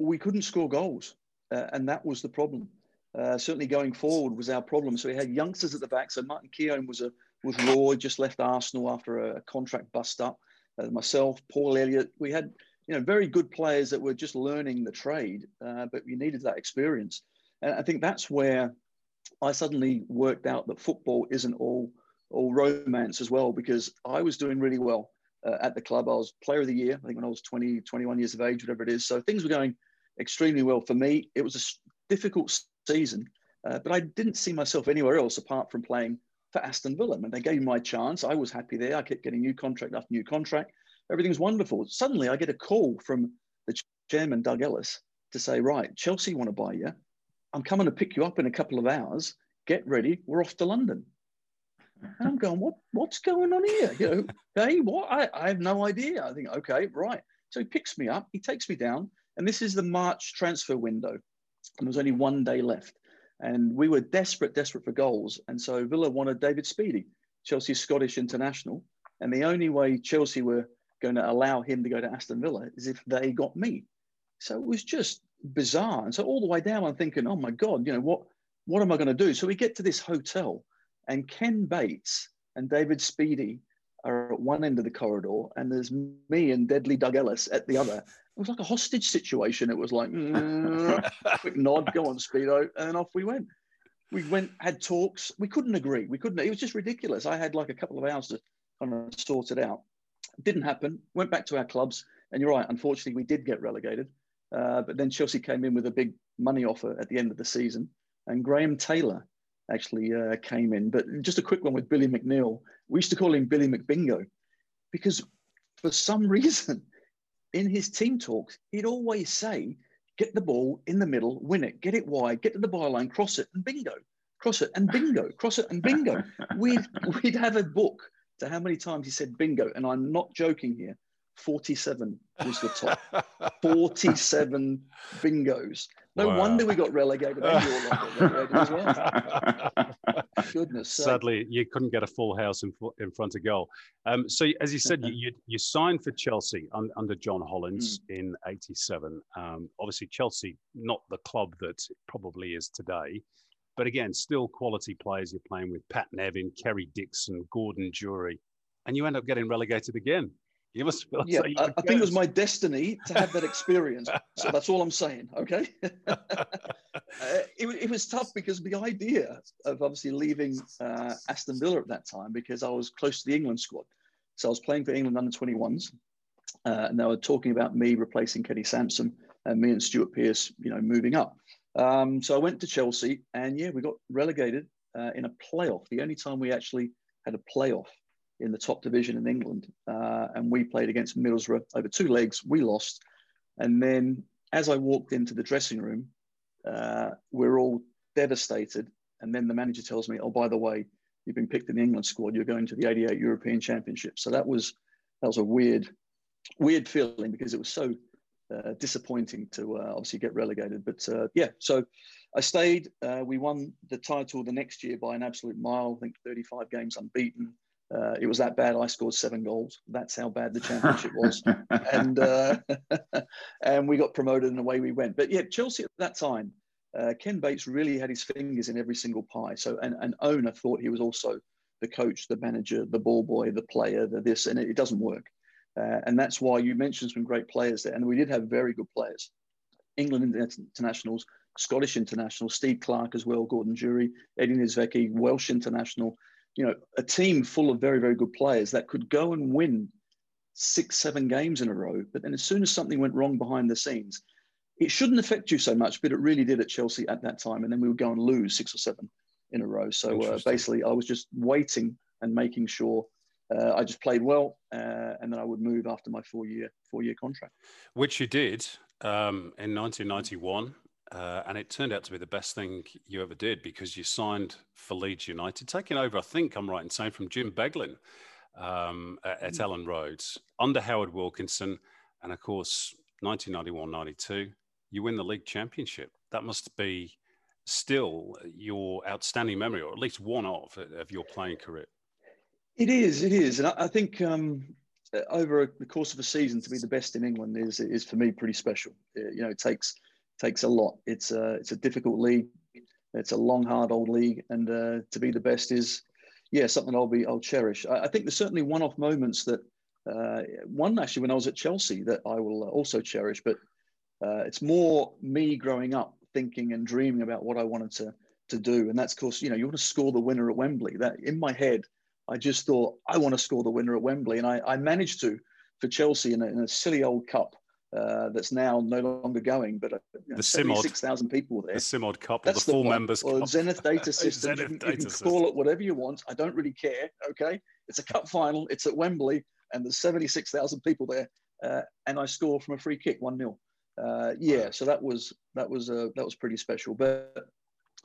We couldn't score goals, uh, and that was the problem. Uh, certainly going forward was our problem. So we had youngsters at the back. So Martin Keown was a was raw, just left Arsenal after a, contract bust up. Uh, myself, Paul Elliott, we had you know very good players that were just learning the trade, uh, but we needed that experience. And I think that's where I suddenly worked out that football isn't all all romance as well because I was doing really well. uh, at the club. I was player of the year, I think when I was 20, 21 years of age, whatever it is. So things were going extremely well for me. It was a difficult season, uh, but I didn't see myself anywhere else apart from playing for Aston Villa. And they gave me my chance. I was happy there. I kept getting new contract after new contract. Everything's wonderful. Suddenly I get a call from the chairman, Doug Ellis, to say, right, Chelsea want to buy you. I'm coming to pick you up in a couple of hours. Get ready. We're off to London. And I'm going, what, what's going on here? You know, *laughs* hey, what? I, I have no idea. I think, okay, right. So he picks me up, he takes me down, and this is the March transfer window. And there was only one day left. And we were desperate, desperate for goals. And so Villa wanted David Speedie, Chelsea's Scottish international. And the only way Chelsea were going to allow him to go to Aston Villa is if they got me. So it was just bizarre. And so all the way down, I'm thinking, oh my God, you know, what, what am I going to do? So we get to this hotel and Ken Bates and David Speedie are at one end of the corridor, and there's me and Deadly Doug Ellis at the other. It was like a hostage situation. It was like, *laughs* mm, quick nod, go on, Speedo, and off we went. We went, had talks. We couldn't agree. We couldn't. It was just ridiculous. I had like a couple of hours to kind of sort it out. didn't happen. Went back to our clubs, and you're right. Unfortunately, we did get relegated. Uh, but then Chelsea came in with a big money offer at the end of the season, and Graham Taylor actually uh, came in. But just a quick one with Billy McNeill. We used to call him Billy McBingo because for some *laughs* reason in his team talks, he'd always say, get the ball in the middle, win it, get it wide, get to the byline, cross it, and bingo. Cross it and bingo, cross it and bingo. *laughs* We'd, we'd have a book to how many times he said bingo. And I'm not joking here. 47 was the top. *laughs* 47 bingos. No wow. wonder we got relegated. relegated as well. *laughs* Goodness. Sadly, you couldn't get a full house in, in front of goal. Um, so, as you said, you, you signed for Chelsea un, under John Hollins mm. in '87. Um, obviously, Chelsea not the club that it probably is today, but again, still quality players. You're playing with Pat Nevin, Kerry Dixon, Gordon Durie, and you end up getting relegated again. You must feel yeah, I, I think it was my destiny to have that experience. *laughs* so that's all I'm saying. Okay. *laughs* uh, it, it, was tough because the idea of obviously leaving uh, Aston Villa at that time because I was close to the England squad. So I was playing for England under 21s. Uh, and they were talking about me replacing Kenny Sansom and me and Stuart Pearce, you know, moving up. Um, so I went to Chelsea and yeah, we got relegated uh, in a playoff. The only time we actually had a playoff in the top division in England. Uh, and we played against Middlesbrough over two legs. We lost. And then as I walked into the dressing room, uh, we're all devastated. And then the manager tells me, oh, by the way, you've been picked in the England squad. You're going to the 88 European Championship. So that was, that was a weird, weird feeling because it was so uh, disappointing to uh, obviously get relegated. But uh, yeah, so I stayed. Uh, we won the title the next year by an absolute mile. I think 35 games unbeaten. Uh, it was that bad. I scored seven goals. That's how bad the championship was, *laughs* and uh, *laughs* and we got promoted, and away we went. But yeah, Chelsea at that time, uh, Ken Bates really had his fingers in every single pie. So an, an owner thought he was also the coach, the manager, the ball boy, the player, the this, and it, it doesn't work. Uh, and that's why you mentioned some great players there, and we did have very good players. England internationals, Scottish internationals, Steve Clarke as well, Gordon Durie, Eddie Niedzwiecki, Welsh international you know, a team full of very, very good players that could go and win six, seven games in a row. But then as soon as something went wrong behind the scenes, it shouldn't affect you so much, but it really did at Chelsea at that time. And then we would go and lose six or seven in a row. So uh, basically, I was just waiting and making sure uh, I just played well, uh, and then I would move after my four year four year contract. Which you did um, in 1991. Uh, and it turned out to be the best thing you ever did because you signed for Leeds United, taking over, I think I'm right in saying, from Jim Beglin um, at, at mm. Elland Road under Howard Wilkinson. And of course, 1991 92, you win the league championship. That must be still your outstanding memory, or at least one of, of your playing career. It is, it is. And I, I think um, over the course of a season to be the best in England is, is for me pretty special. You know, it takes takes a lot. It's a it's a difficult league. It's a long, hard old league, and uh, to be the best is, yeah, something I'll be I'll cherish. I, I think there's certainly one-off moments that uh, one actually when I was at Chelsea that I will also cherish, but uh, it's more me growing up thinking and dreaming about what I wanted to to do, and that's of course you know you want to score the winner at Wembley. That in my head, I just thought I want to score the winner at Wembley, and I, I managed to for Chelsea in a, in a silly old cup uh, that's now no longer going, but uh, you know, The Simod. 76,000 people were there. The Simod Cup That's the full one. members or cup. Zenith Data *laughs* System. Zenith you can, you can call it whatever you want. I don't really care. Okay, it's a cup final. It's at Wembley, and there's 76,000 people there, uh, and I score from a free kick, one 0 uh, Yeah, so that was that was uh, that was pretty special. But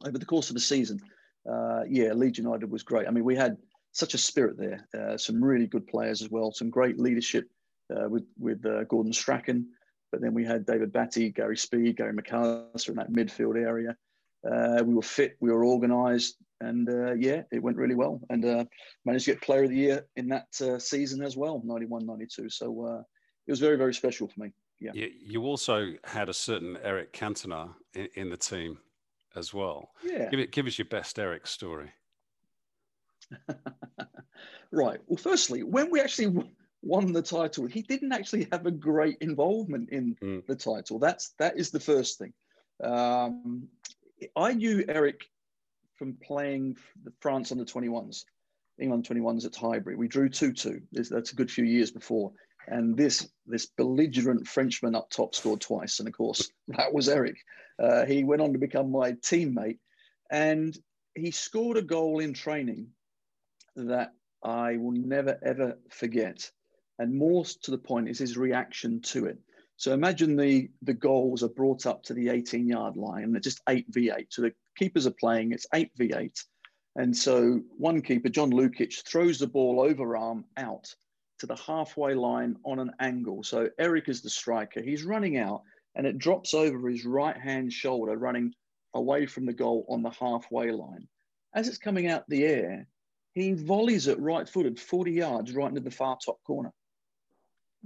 over the course of the season, uh, yeah, Leeds United was great. I mean, we had such a spirit there. Uh, some really good players as well. Some great leadership uh, with with uh, Gordon Strachan. But then we had David Batty, Gary Speed, Gary McAllister in that midfield area. Uh, we were fit, we were organised, and uh, yeah, it went really well. And uh, managed to get Player of the Year in that uh, season as well, 91 92. So uh, it was very, very special for me. Yeah. You, you also had a certain Eric Cantona in, in the team as well. Yeah. Give, it, give us your best Eric story. *laughs* right. Well, firstly, when we actually won the title, he didn't actually have a great involvement in Mm. the title. That's that is the first thing. Um, I knew Eric from playing the France under 21s, England 21s at Highbury. We drew 2 2. That's a good few years before. And this this belligerent Frenchman up top scored twice. And of course, *laughs* that was Eric. Uh, he went on to become my teammate. And he scored a goal in training that I will never, ever forget. And more to the point is his reaction to it. So imagine the, the goals are brought up to the 18 yard line and they're just 8v8. So the keepers are playing, it's 8v8. And so one keeper, John Lukic, throws the ball over arm out to the halfway line on an angle. So Eric is the striker. He's running out and it drops over his right hand shoulder, running away from the goal on the halfway line. As it's coming out the air, he volleys it right footed 40 yards right into the far top corner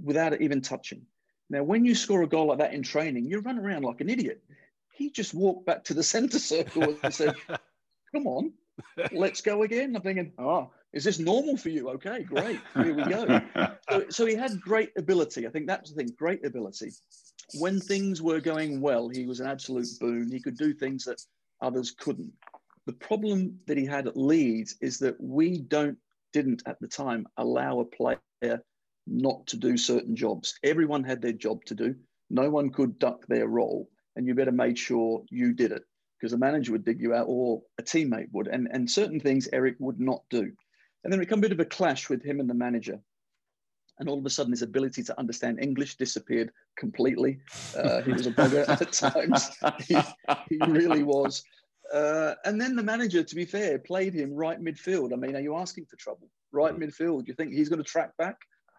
without it even touching. Now, when you score a goal like that in training, you run around like an idiot. He just walked back to the *laughs* center circle and said, Come on, let's go again. I'm thinking, Oh, is this normal for you? Okay, great. Here we go. So, so he had great ability. I think that's the thing great ability. When things were going well, he was an absolute boon. He could do things that others couldn't. The problem that he had at Leeds is that we don't didn't at the time allow a player not to do certain jobs. Everyone had their job to do. No one could duck their role, and you better make sure you did it because the manager would dig you out or a teammate would. And, and certain things Eric would not do. And then it became a bit of a clash with him and the manager. And all of a sudden, his ability to understand English disappeared completely. Uh, he was a bugger at times. *laughs* He, he really was. Uh, and then the manager, to be fair, played him right midfield. I mean, are you asking for trouble? Right midfield. You think he's going to track back?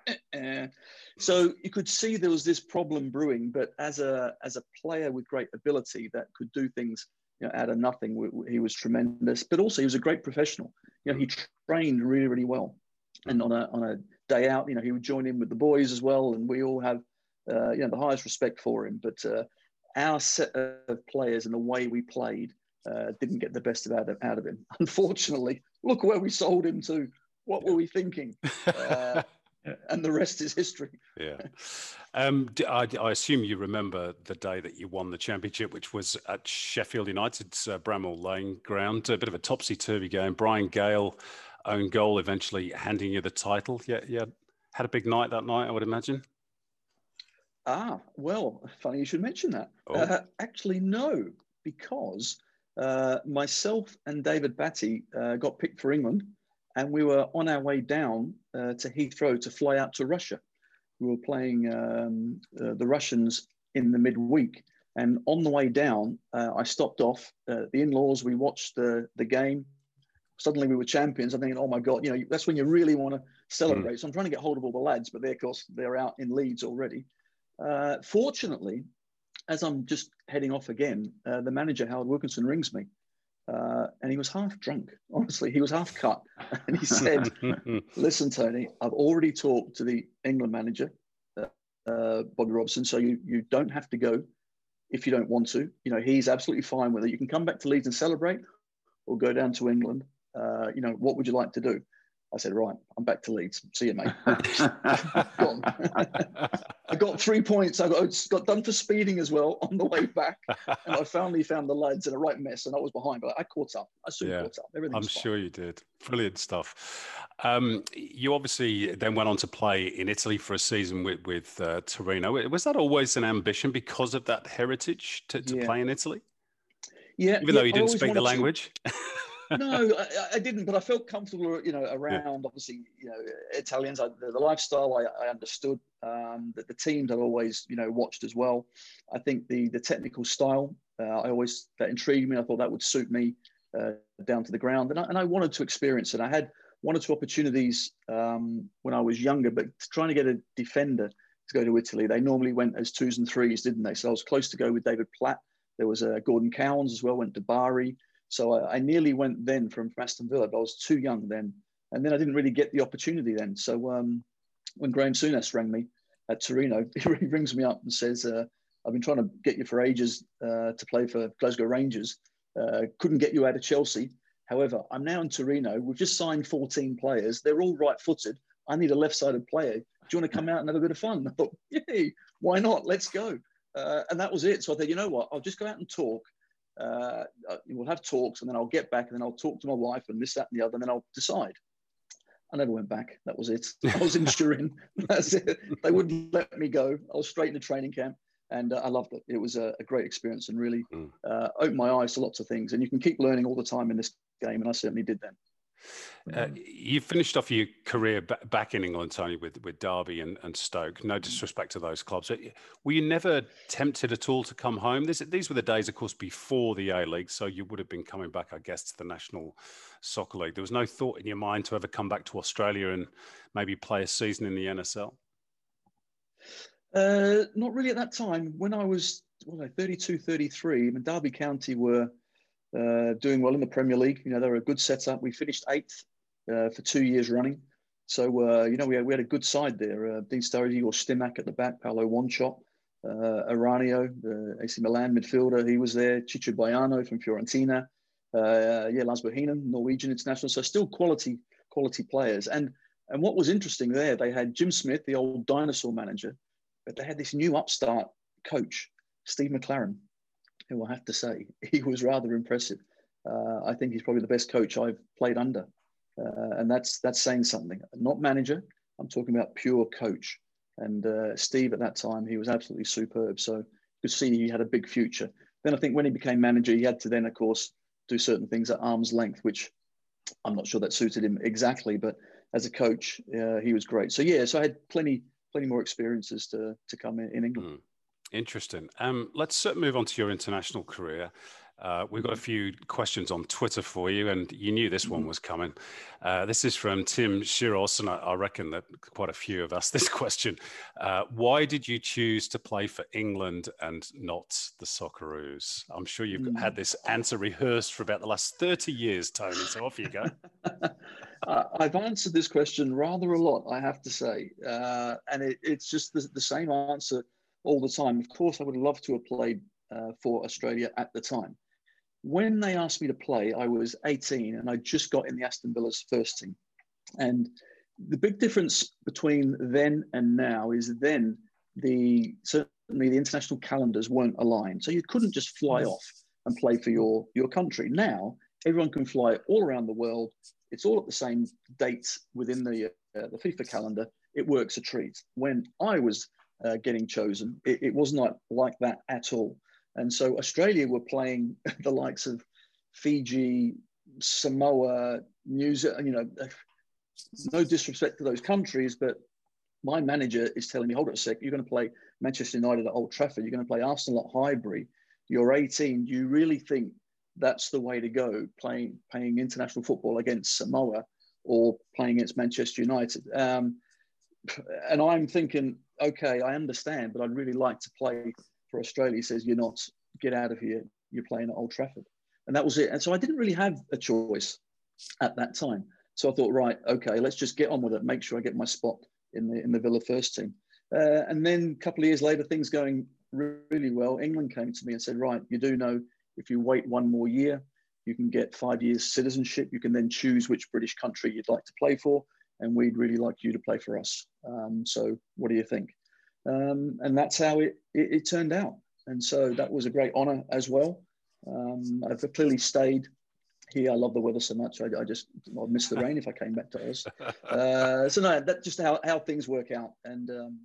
Eh-eh. *laughs* so you could see there was this problem brewing. But as a as a player with great ability that could do things you know, out of nothing, he was tremendous. But also, he was a great professional. You know, he trained really, really well. And on a on a day out, you know, he would join in with the boys as well, and we all have uh, you know the highest respect for him. But uh, our set of players and the way we played uh, didn't get the best of out of, out of him. *laughs* Unfortunately, look where we sold him to. What were we thinking? *laughs* *laughs* And the rest is history. yeah. *laughs* Um, I, I assume you remember the day that you won the championship, which was at Sheffield United's uh, Bramall Lane ground. A bit of a topsy turvy game. Brian Gayle own goal, eventually handing you the title. Yeah, yeah. Had a big night that night, I would imagine. Ah, well, funny you should mention that. Oh. Uh, actually, no, because uh, myself and David Batty uh, got picked for England, and we were on our way down uh, to Heathrow to fly out to Russia. We were playing um, uh, the Russians in the midweek, and on the way down, uh, I stopped off uh, the in-laws. We watched the the game. Suddenly, we were champions. I'm thinking, oh my god, you know, that's when you really want to celebrate. So I'm trying to get hold of all the lads, but they, of course, they're out in Leeds already. Uh, fortunately, as I'm just heading off again, uh, the manager, Howard Wilkinson, rings me. Uh, and he was half drunk, *laughs* honestly. He was half cut. *laughs* And he said, *laughs* Listen, Tony, I've already talked to the England manager, uh, uh, Bobby Robson, so you, you don't have to go if you don't want to. You know, he's absolutely fine with it. You can come back to Leeds and celebrate or go down to England. Uh, you know, what would you like to do? I said, right, I'm back to Leeds. See you, mate. *laughs* I got three points. I got, got done for speeding as well on the way back. And I finally found the lads in a right mess and I was behind, but I caught up. I soon yeah, caught up. Everything I'm sure you did. Brilliant stuff. Um, you obviously then went on to play in Italy for a season with, with uh, Torino. Was that always an ambition because of that heritage to, to yeah. play in Italy? Yeah. Even yeah, though you didn't speak the language? *laughs* no, I, I, didn't, but I felt comfortable, you know, around yeah. obviously, you know, Italians. I, the, the, lifestyle I, I understood. Um, that the teams I've always, you know, watched as well. I think the the technical style uh, I always that intrigued me. I thought that would suit me uh, down to the ground, and I, and I wanted to experience it. I had one or two opportunities um, when I was younger, but trying to get a defender to go to Italy, they normally went as twos and threes, didn't they? So I was close to go with David Platt. There was uh, Gordon Cowans as well, went to Bari. So I, I, nearly went then from, Aston Villa, but I was too young then. And then I didn't really get the opportunity then. So um, when Graham Souness rang me at Torino, *laughs* he rings me up and says, uh, I've been trying to get you for ages uh, to play for Glasgow Rangers. Uh, couldn't get you out of Chelsea. However, I'm now in Torino. We've just signed 14 players. They're all right footed. I need a left sided player. Do you want to come out and have a bit of fun? *laughs* I thought, yay, why not? Let's go. Uh, and that was it. So I thought, you know what? I'll just go out and talk uh, uh, we'll have talks and then I'll get back and then I'll talk to my wife and this, that, and the other, and then I'll decide. I never went back. That was it. I was in *laughs* Turin. *laughs* That's it. They wouldn't let me go. I was straight in the training camp and uh, I loved it. It was a, a great experience and really mm. uh, opened my eyes to lots of things. And you can keep learning all the time in this game, and I certainly did then. Uh, you finished off your career back in England, Tony, with, with Derby and, and Stoke. No disrespect to those clubs. Were you never tempted at all to come home? This, these were the days, of course, before the A League. So you would have been coming back, I guess, to the National Soccer League. There was no thought in your mind to ever come back to Australia and maybe play a season in the NSL? Uh, not really at that time. When I was what, 32, 33, I mean, Derby County were uh, doing well in the Premier League. You know, they were a good setup. We finished eighth uh, for two years running. So, uh, you know, we had, we had a good side there. Uh, Dean Sturridge or Stimac at the back, Paolo Wanchope, uh, Eranio, the AC Milan midfielder, he was there. Ciccio Baiano from Fiorentina. Uh, yeah, Lars Bohinen, Norwegian international. So still quality, quality players. And and what was interesting there, they had Jim Smith, the old dinosaur manager, but they had this new upstart coach, Steve McClaren, who I have to say, *laughs* he was rather impressive. Uh, I think he's probably the best coach I've played under. Uh, and that's that's saying something. Not manager, I'm talking about pure coach. And uh, Steve at that time, he was absolutely superb. So you could see he had a big future. Then I think when he became manager, he had to then, of course, do certain things at arm's length, which I'm not sure that suited him exactly. But as a coach, uh, he was great. So yeah, so I had plenty plenty more experiences to to come in, in England. Mm. Interesting. Um, let's move on to your international career. Uh, we've got a few questions on Twitter for you, and you knew this one mm-hmm. was coming. Uh, this is from Tim Shiros, and I, I, reckon that quite a few of us *laughs* this question. Uh, why did you choose to play for England and not the Socceroos? I'm sure you've mm. had this answer rehearsed for about the last 30 years, Tony, so off you go. *laughs* I've answered this question rather a lot, I have to say. Uh, and it, it's just the, the, same answer all the time. Of course, I would love to have played uh, for Australia at the time when they asked me to play, I was 18 and I just got in the Aston Villa's first team. And the big difference between then and now is then the certainly the international calendars weren't aligned. So you couldn't just fly off and play for your, your country. Now everyone can fly all around the world. It's all at the same dates within the, uh, the FIFA calendar. It works a treat. When I was uh, getting chosen, it, it was not like that at all. And so Australia were playing *laughs* the likes of Fiji, Samoa, New Zealand, you know, no disrespect to those countries, but my manager is telling me, hold on a sec, you're going to play Manchester United at Old Trafford, you're going to play Arsenal at Highbury, you're 18, do you really think that's the way to go, playing, playing international football against Samoa or playing against Manchester United? Um, and I'm thinking, okay, I understand, but I'd really like to play for Australia he says, You're not, get out of here. You're playing at Old Trafford. And that was it. And so I didn't really have a choice at that time. So I thought, right, okay, let's just get on with it, make sure I get my spot in the in the Villa first team. Uh, and then a couple of years later, things going really well. England came to me and said, right, you do know if you wait one more year, You can get five years citizenship. You can then choose which British country you'd like to play for, and we'd really like you to play for us. Um, so, what do you think? Um, and that's how it, it, it, turned out. And so that was a great honour as well. Um, I've clearly stayed here. I love the weather so much. I, I just I'd miss the rain if I came back to Oz. Uh, so no, that's just how, how things work out. And um,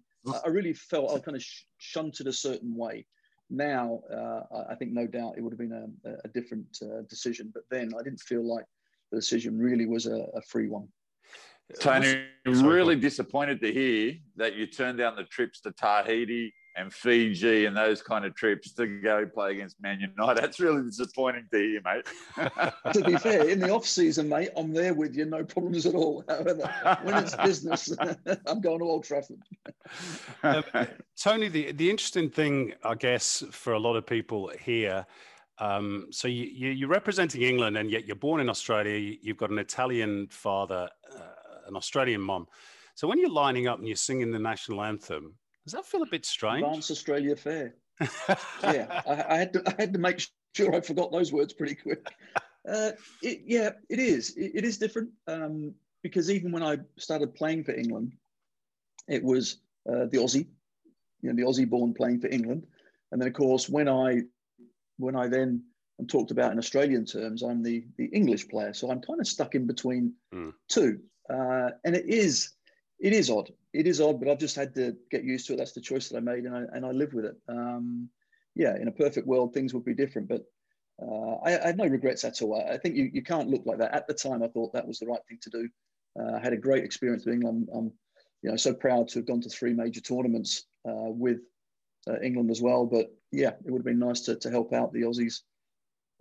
I really felt I kind of sh- shunted a certain way. Now, uh, I think no doubt it would have been a, a different uh, decision. But then I didn't feel like the decision really was a, a free one. Tony, really disappointed to hear that you turned down the trips to Tahiti and Fiji and those kind of trips to go play against Man United. *laughs* That's really disappointing to hear, mate. *laughs* to be fair, in the off season, mate, I'm there with you, no problems at all. *laughs* However, when it's business, I'm going to Old Trafford. Um, Tony, the the interesting thing, I guess, for a lot of people here. Um, so you, you, are representing England, and yet you're born in Australia. You've got an Italian father, uh, an Australian mom. So when you're lining up and you're singing the national anthem, does that feel a bit strange? Advance Australia Fair. *laughs* yeah, I, I, had to. I had to make sure I forgot those words pretty quick. Uh, it, yeah, it is. It, it is different um, because even when I started playing for England, it was uh, the Aussie, you know, the Aussie-born playing for England, and then of course when I when I then am talked about in Australian terms, I'm the the English player. So I'm kind of stuck in between mm. two, uh, and it is it is odd it is odd, but I've just had to get used to it. That's the choice that I made, and I and I live with it. Um, yeah, in a perfect world, things would be different, but uh, I, I, had no regrets at all. I, I, think you, you can't look like that. At the time, I thought that was the right thing to do. Uh, I had a great experience with England. I'm, I'm, you know, so proud to have gone to three major tournaments uh, with uh, England as well. But yeah, it would have been nice to, to help out the Aussies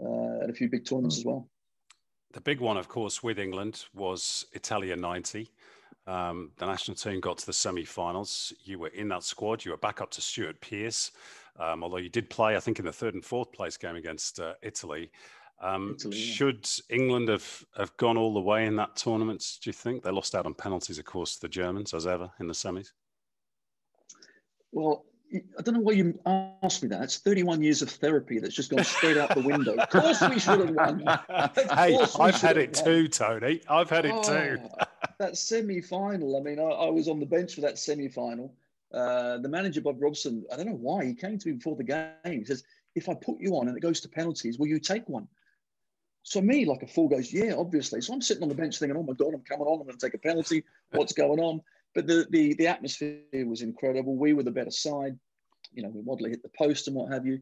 uh, at a few big tournaments as well. The big one, of course, with England was Italia 90. Um, the national team got to the semi-finals. You were in that squad. You were back up to Stuart Pearce, um, although you did play, I think, in the third and fourth place game against uh, Italy. Um, Italy yeah. Should England have, have gone all the way in that tournament? Do you think they lost out on penalties, of course, to the Germans as ever in the semis? Well, I don't know why you asked me that. It's 31 years of therapy that's just gone straight out the window. Of course we should have won. hey, I've had it won. too, Tony. I've had it oh, too. that semi-final. I mean, I, I, was on the bench for that semi-final. Uh, the manager Bob Robson, I don't know why he came to me before the game. He says, "If I put you on and it goes to penalties, will you take one?" So me, like a fool, goes, "Yeah, obviously." So I'm sitting on the bench thinking, "Oh my god, I'm coming on. I'm going to take a penalty. What's going on?" But the, the the atmosphere was incredible. We were the better side. You know, we Waddle hit the post and what have you.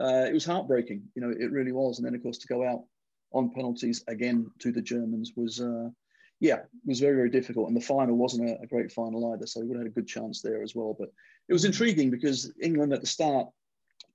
Uh, it was heartbreaking. You know, it really was. And then of course to go out on penalties again to the Germans was. Uh, yeah, was very, very difficult. And the final wasn't a, a, great final either. So we would have had a good chance there as well. But it was intriguing because England at the start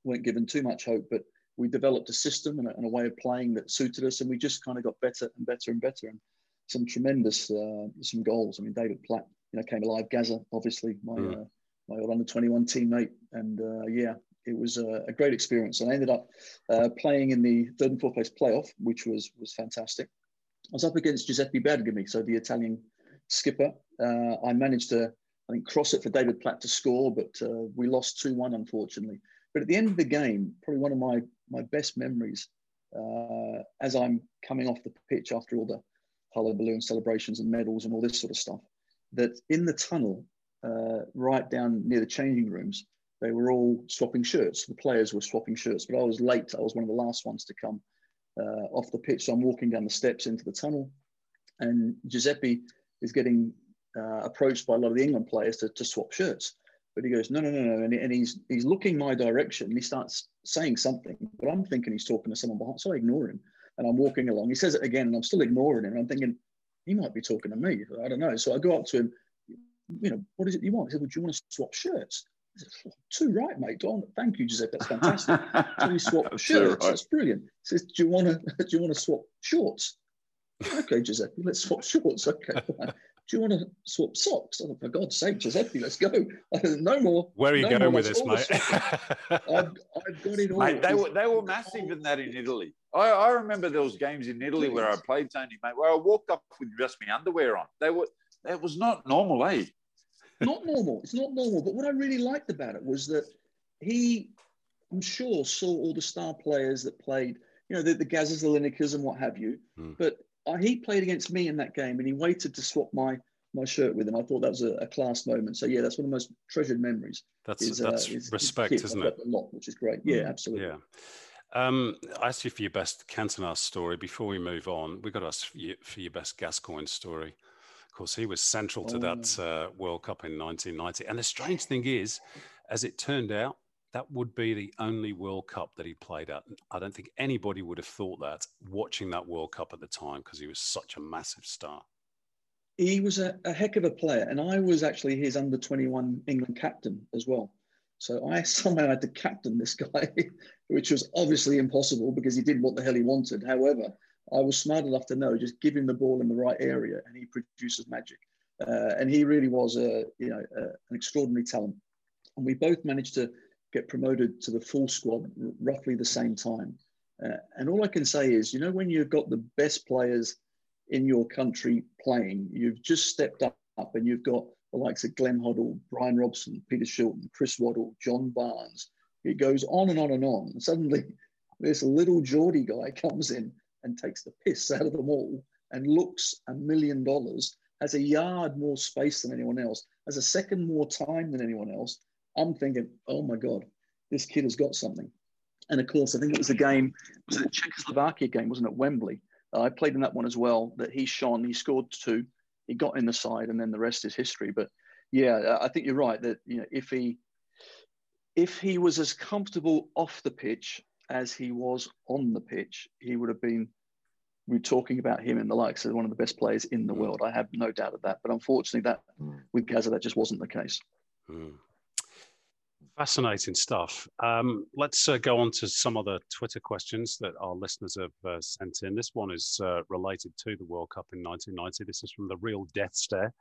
weren't given too much hope, but we developed a system and a, and a way of playing that suited us. And we just kind of got better and better and better. And some tremendous, uh, some goals. I mean, David Platt, you know, came alive. Gazza, obviously, my, mm. uh, my old under 21 teammate. And uh, yeah, it was a, a, great experience. And I ended up uh, playing in the third and fourth place playoff, which was was fantastic. I was up against Giuseppe Bergomi, so the Italian skipper. Uh, I managed to, I think, cross it for David Platt to score, but uh, we lost 2 1, unfortunately. But at the end of the game, probably one of my, my best memories uh, as I'm coming off the pitch after all the hullabaloo and celebrations and medals and all this sort of stuff, that in the tunnel, uh, right down near the changing rooms, they were all swapping shirts. The players were swapping shirts, but I was late. I was one of the last ones to come uh, off the pitch. So I'm walking down the steps into the tunnel, and Giuseppe is getting uh, approached by a lot of the England players to, to swap shirts. But he goes, no, no, no, no. And, and he's, he's looking my direction he starts saying something, but I'm thinking he's talking to someone behind. So I ignore him and I'm walking along. He says it again and I'm still ignoring him. And I'm thinking, he might be talking to me. I don't know. So I go up to him, you know, what is it you want? He said, well, do you want to swap shirts? Too right, mate. Don, thank you, Giuseppe. That's fantastic. *laughs* so we swap shirts. Right. That's brilliant. He says, do you want to *laughs* do you want to swap shorts? okay, Giuseppe, let's swap shorts. *laughs* Okay. Do you want to swap socks? Oh, for God's sake, Giuseppe, let's go. *laughs* no more. Where are you no going with this, mate? *laughs* I've, I've, got it all. Mate, they were they were massive in that in Italy. I, I remember there was games in Italy Please. where I played Tony, mate, where I walked up with just my underwear on. They were that was not normal, eh? not normal. It's not normal. But what I really liked about it was that he, I'm sure, saw all the star players that played you know, the, the Gazzas, the Linekers, and what have you. Mm. But he played against me in that game, and he waited to swap my my shirt with him. I thought that was a, a class moment. So yeah, that's one of the most treasured memories. That's is, that's uh, is- respect, is isn't it? A lot, which is great. Yeah, absolutely. Yeah. Um, I asked you for your best Cantona story. Before we move on, we've got to ask for, you, for your best Gascoigne story. Of course, he was central to that Oh. uh, World Cup in 1990. And the strange thing is, as it turned out, that would be the only World Cup that he played at. I don't think anybody would have thought that watching that World Cup at the time because he was such a massive star. he was a, a heck of a player, and I was actually his under 21 England captain as well. So I *laughs* somehow had to captain this guy, *laughs* which was obviously impossible because he did what the hell he wanted. However, I was smart enough to know just give him the ball in the right area, and he produces magic. Uh, and he really was a you know a, an extraordinary talent. And we both managed to get promoted to the full squad roughly the same time. Uh, and all I can say is, you know, when you've got the best players in your country playing. You've just stepped up and you've got the likes of Glenn Hoddle, Brian Robson, Peter Shilton, Chris Waddle, John Barnes. It goes on and on and on. And suddenly, this little Geordie guy *laughs* comes in and takes the piss out of them all and looks a million dollars, has a yard more space than anyone else, has a second more time than anyone else. I'm thinking, oh my God, this kid has got something. And of course, I think it was the game, was it Czechoslovakia game, wasn't it, Wembley? Uh, I played in that one as well. That he shone. He scored two. He got in the side, and then the rest is history. But yeah, I think you're right that you know if he if he was as comfortable off the pitch as he was on the pitch, he would have been. We're talking about him in the likes of one of the best players in the world. I have no doubt of that. But unfortunately, that with Gazza, that just wasn't the case. Hmm. Fascinating stuff. Um, let's uh, go on to some of the Twitter questions that our listeners have uh, sent in. This one is uh, related to the World Cup in 1990. This is from the Real Death Stare,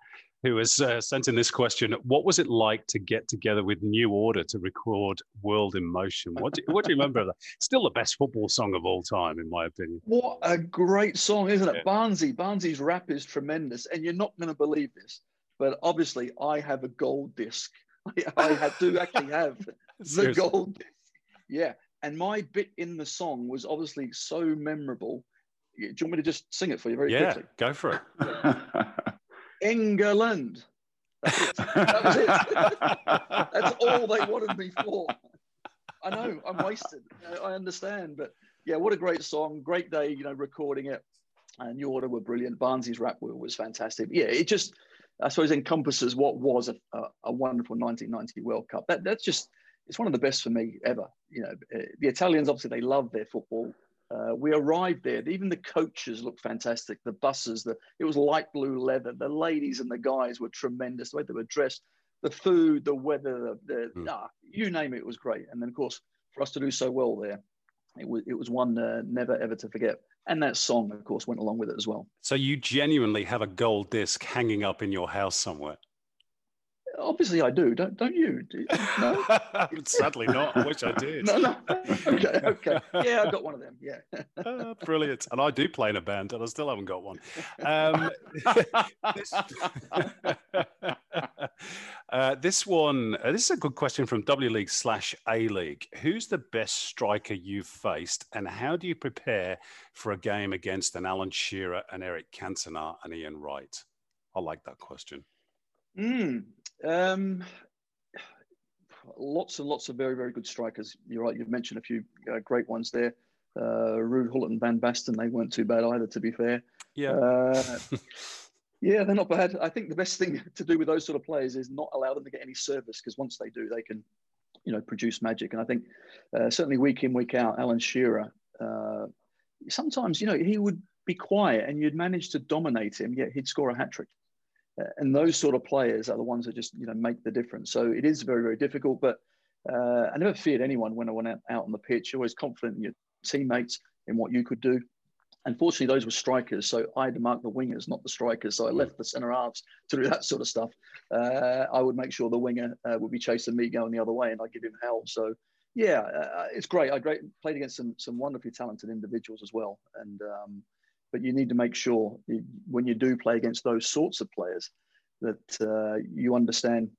who has uh, sent in this question What was it like to get together with New Order to record World in Motion? What do, what do you remember of that? *laughs* Still the best football song of all time, in my opinion. What a great song, isn't it? Yeah. Barnsey, Barnsey's rap is tremendous, and you're not going to believe this, but obviously I have a gold disc. I, I do actually have *laughs* the gold. Yeah, and my bit in the song was obviously so memorable. Do you want me to just sing it for you very Yeah, quickly? go for it. *laughs* England. That's it. That was it. *laughs* That's all they wanted me for. I know I'm wasted. I- understand, but yeah, what a great song! Great day, you know, recording it. And New Order were brilliant. Barnsey's rap was fantastic. Yeah, it just, I suppose, encompasses what was a, a, a wonderful 1990 World Cup. That that's just, it's one of the best for me ever. You know, uh, the Italians obviously they love their football. Uh, we arrived there. Even the coaches looked fantastic. The buses, the it was light blue leather. The ladies and the guys were tremendous. The way they were dressed, the food, the weather, the, the Mm. ah, you name it, it was great. And then of course, for us to do so well there, it was it was one uh, never ever to forget. And that song, of course, went along with it as well. So you genuinely have a gold disc hanging up in your house somewhere? Obviously, I do. Don't don't you? Do you? No, *laughs* Sadly not. I wish I did. no, no. Okay, okay. Yeah, I got one of them. Yeah. Ah, brilliant. And I do play in a band, and I still haven't got one. Um, *laughs* this, *laughs* uh, this one, uh, this is a good question from W League slash A League. Who's the best striker you've faced, and how do you prepare for a game against an Alan Shearer, and Eric Cantona, and Ian Wright? I like that question. Mm, um, lots and lots of very, very good strikers. You're right. You've mentioned a few uh, great ones there. Uh, Ruud Gullit and Van Basten, they weren't too bad either, to be fair. Yeah. Uh, *laughs* yeah, they're not bad. I think the best thing *laughs* to do with those sort of players is not allow them to get any service because once they do, they can, you know, produce magic. And I think uh, certainly week in, week out, Alan Shearer, uh, sometimes, you know, he would be quiet and you'd manage to dominate him, yet he'd score a hat trick. And those sort of players are the ones that just you know make the difference. So it is very very difficult. But uh, I never feared anyone when I went out, out on the pitch. Always confident in your teammates in what you could do. Unfortunately, those were strikers, so I had to mark the wingers, not the strikers. So I left the centre halves to do *laughs* that sort of stuff. Uh, I would make sure the winger uh, would be chasing me going the other way, and I'd give him hell. So yeah, uh, it's great. I great played against some some wonderfully talented individuals as well, and um, but you need to make sure you, when you do play against those sorts of players that uh, you understand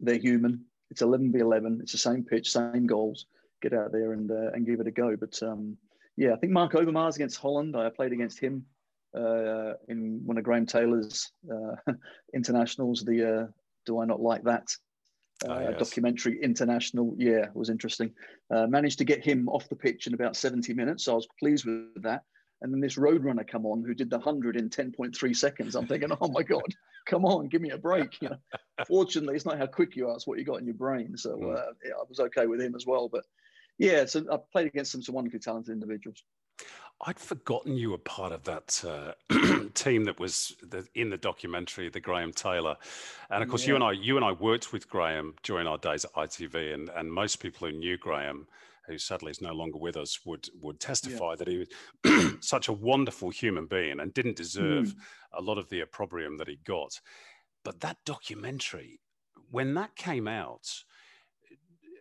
they're human. It's 11 v 11. It's the same pitch, same goals. Get out there and uh, and give it a go. But um, yeah, I think Marc Overmars against Holland. I played against him uh, in one of Graham Taylor's uh, *laughs* internationals. The uh, Do I Not Like That uh, oh, yes. documentary international. Yeah, was interesting. Uh, managed to get him off the pitch in about 70 minutes. So I was pleased with that. And then this roadrunner come on who did the 100 in 10.3 seconds. I'm thinking, oh my God, come on, give me a break. You know, fortunately, it's not how quick you are, it's what you got in your brain. So mm. uh, yeah, I was okay with him as well. But yeah, so I played against some, some wonderfully talented individuals. I'd forgotten you were part of that uh, *clears throat* team that was the, in the documentary, the Graham Taylor, and of course, yeah. you and I, you and I worked with Graham during our days at ITV, and and most people who knew Graham, who sadly is no longer with us, would would testify yeah. that he was *clears throat* such a wonderful human being and didn't deserve mm. a lot of the opprobrium that he got. But that documentary, when that came out,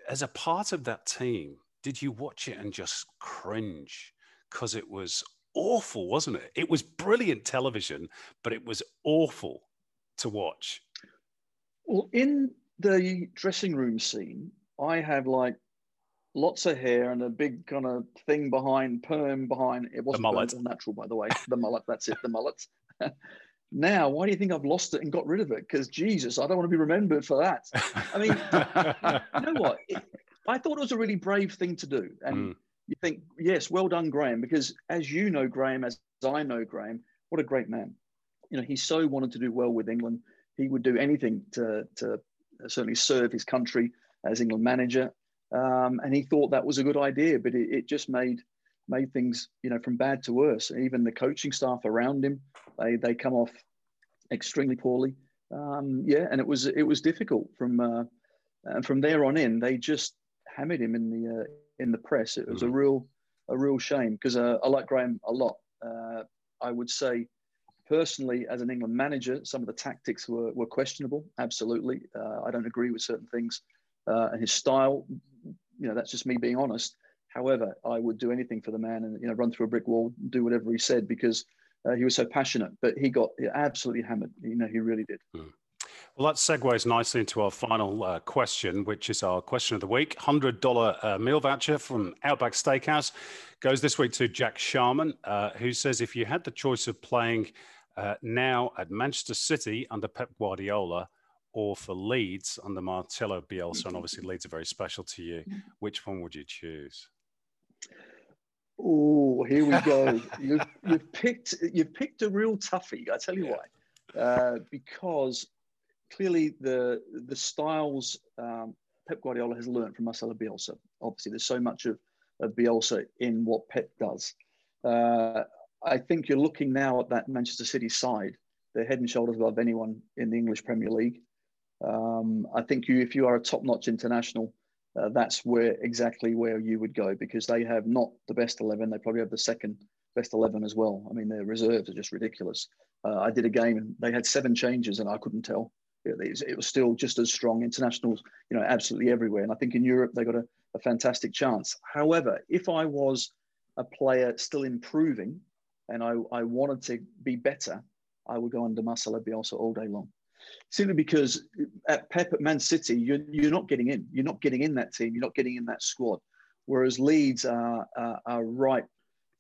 as a part of that team, did you watch it and just cringe? because it was awful, wasn't it? It was brilliant television, but it was awful to watch. Well, in the dressing room scene, I have like lots of hair and a big kind of thing behind, perm behind. It wasn't mullet. natural, by the way. The mullet, that's it, the mullet. *laughs* now, why do you think I've lost it and got rid of it? Because Jesus, I don't want to be remembered for that. I mean, *laughs* you know what? It, I thought it was a really brave thing to do. And mm you think, yes, well done, Graham, because as you know Graham, as I know Graham, what a great man. You know, he so wanted to do well with England. He would do anything to, to certainly serve his country as England manager. Um, and he thought that was a good idea, but it, it, just made made things, you know, from bad to worse. Even the coaching staff around him, they they come off extremely poorly. Um, yeah, and it was it was difficult from uh, and from there on in. They just hammered him in the uh, in the press. It was mm-hmm. a real a real shame because uh, I like Graham a lot. Uh, I would say personally, as an England manager, some of the tactics were, were questionable. Absolutely, uh, I don't agree with certain things, uh, and his style. You know, that's just me being honest. However, I would do anything for the man and you know run through a brick wall, do whatever he said because uh, he was so passionate. But he got absolutely hammered. You know, he really did. Mm. Well, that segues nicely into our final uh, question, which is our question of the week. $100 uh, meal voucher from Outback Steakhouse goes this week to Jack Sharman, uh, who says if you had the choice of playing uh, now at Manchester City under Pep Guardiola or for Leeds under Marcelo Bielsa, and obviously Leeds are very special to you, which one would you choose? Oh, here we go. *laughs* you've, you've, picked you've picked a real toughie. I tell you yeah. why, uh, because clearly the the styles um, Pep Guardiola has learned from Marcelo Bielsa. Obviously, there's so much of, of Bielsa in what Pep does. Uh, I think you're looking now at that Manchester City side. They're head and shoulders above anyone in the English Premier League. Um, I think you, if you are a top-notch international, uh, that's where exactly where you would go because they have not the best eleven. They probably have the second best eleven as well. I mean, their reserves are just ridiculous. Uh, I did a game and they had seven changes, and I couldn't tell it was still just as strong. Internationals, you know, absolutely everywhere. And I think in Europe they got a, a fantastic chance. However, if I was a player still improving and I, I wanted to be better, I would go under Marcelo Bielsa all day long. Simply because at Pep at Man City, you're, you're not getting in. You're not getting in that team. You're not getting in that squad. Whereas Leeds are, are, are ripe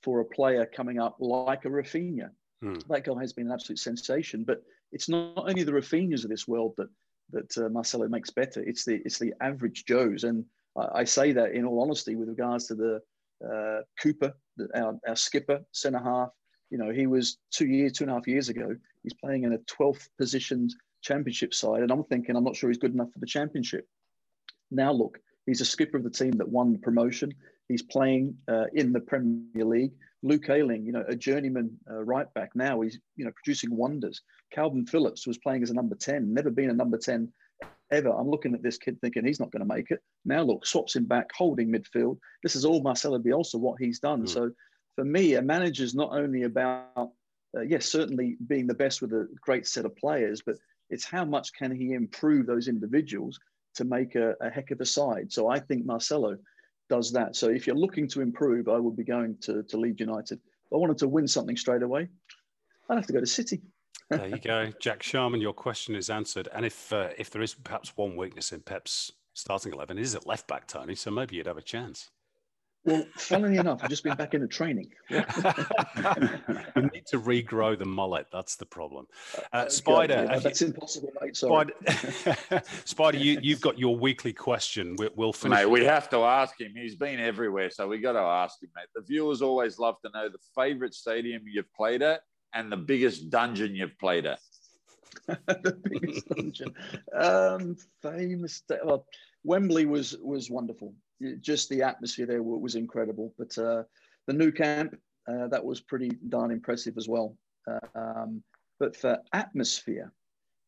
for a player coming up like a Raphinha. Hmm. That guy has been an absolute sensation. But it's not only the Raphinhas of this world that that uh, Marcelo makes better. It's the it's the average Joes, and I, I say that in all honesty with regards to the uh, Cooper, the, our, our skipper, centre half. You know, he was two years, two and a half years ago. He's playing in a 12th positioned championship side, and I'm thinking I'm not sure he's good enough for the championship. Now look, he's a skipper of the team that won the promotion. He's playing uh, in the Premier League. Luke Ayling, you know, a journeyman uh, right back now, he's you know producing wonders. Kalvin Phillips was playing as a number ten, never been a number ten ever. I'm looking at this kid thinking he's not going to make it. Now look, swaps him back, holding midfield. This is all Marcelo Bielsa what he's done. Mm. So for me, a manager is not only about uh, yes, certainly being the best with a great set of players, but it's how much can he improve those individuals to make a, a heck of a side. So I think Marcelo does that. So if you're looking to improve, I would be going to, to Leeds United. If I wanted to win something straight away, I'd have to go to City. *laughs* there you go, Jack Sharman. Your question is answered. And if uh, if there is perhaps one weakness in Pep's starting eleven, is it left back, Tony? So maybe you'd have a chance. Well, funnily enough, I've just been back into training. *laughs* you need to regrow the mullet. That's the problem. Uh, Spider, Okay, yeah, have that's you- impossible, mate. Sorry. Spider, *laughs* Spider you, *laughs* you've got your weekly question. We, we'll finish. Mate, we have to ask him. He's been everywhere, so we got to ask him, mate. The viewers always love to know the favourite stadium you've played at and the biggest dungeon you've played at. the biggest dungeon. Um, famous. Well, Wembley was was wonderful. Just the atmosphere there was incredible. But uh, the new camp uh, that was pretty darn impressive as well. Um, but for atmosphere,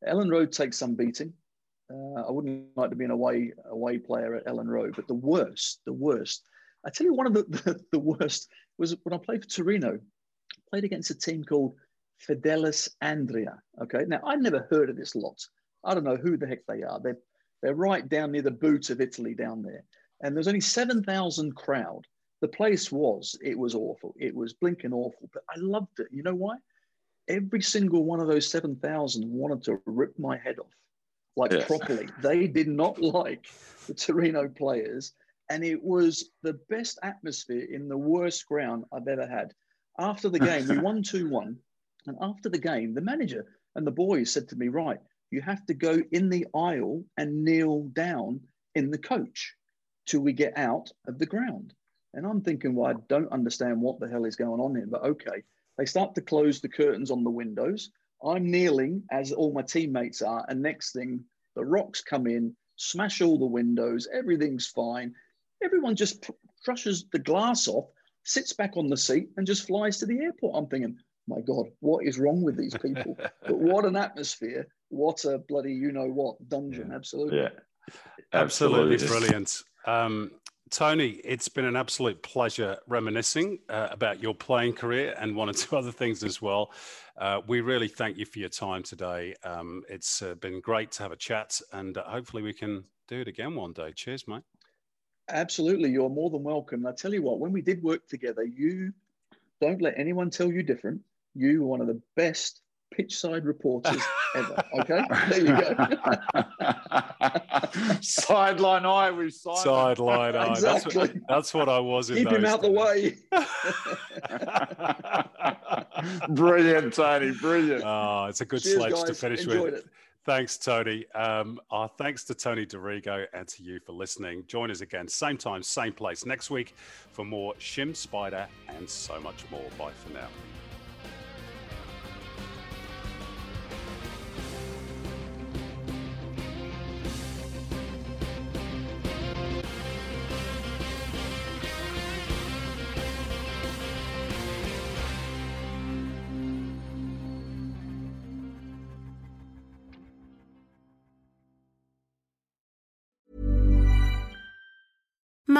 Elland Road takes some beating. Uh, I wouldn't like to be an away away player at Elland Road, but the worst, the worst. I tell you, one of the, *laughs* the, the worst was when I played for Torino. Played against a team called Fidelis Andria. Okay, now I never heard of this lot. I don't know who the heck they are. They're they're right down near the boot of Italy down there, and there's only seven thousand crowd. The place was it was awful. It was blinking awful, but I loved it. You know why? Every single one of those seven thousand wanted to rip my head off, like Yes. properly. They did not *laughs* like the Torino players, and it was the best atmosphere in the worst ground I've ever had. After the game, we *laughs* won 2 1. And after the game, the manager and the boys said to me, Right, you have to go in the aisle and kneel down in the coach till we get out of the ground. And I'm thinking, Well, I don't understand what the hell is going on here, but okay. They start to close the curtains on the windows. I'm kneeling as all my teammates are. And next thing, the rocks come in, smash all the windows, everything's fine. Everyone just pr- crushes the glass off, sits back on the seat, and just flies to the airport. I'm thinking, my God, what is wrong with these people? *laughs* but what an atmosphere. What a bloody, you know what, dungeon. Absolutely. Yeah, Absolutely, Absolutely. brilliant. Um, Tony, it's been an absolute pleasure reminiscing uh, about your playing career and one or two *laughs* other things as well. Uh, we really thank you for your time today. Um, it's uh, been great to have a chat, and uh, hopefully we can do it again one day. Cheers, mate. Absolutely. You're more than welcome. I tell you what, when we did work together, you don't let anyone tell you different. You were one of the best pitch side reporters *laughs* ever. Okay. There you go. *laughs* Sideline eye with Simon. Sideline eye. That's, what, Exactly. that's what I was in Keep him those out the way. *laughs* brilliant, Tony. Brilliant. Oh, it's a good Cheers, sledge to finish Enjoyed with. it. Thanks, Tony. Um, our thanks to Tony Dorigo and to you for listening. Join us again, same time, same place next week for more Shim Spider and so much more. Bye for now.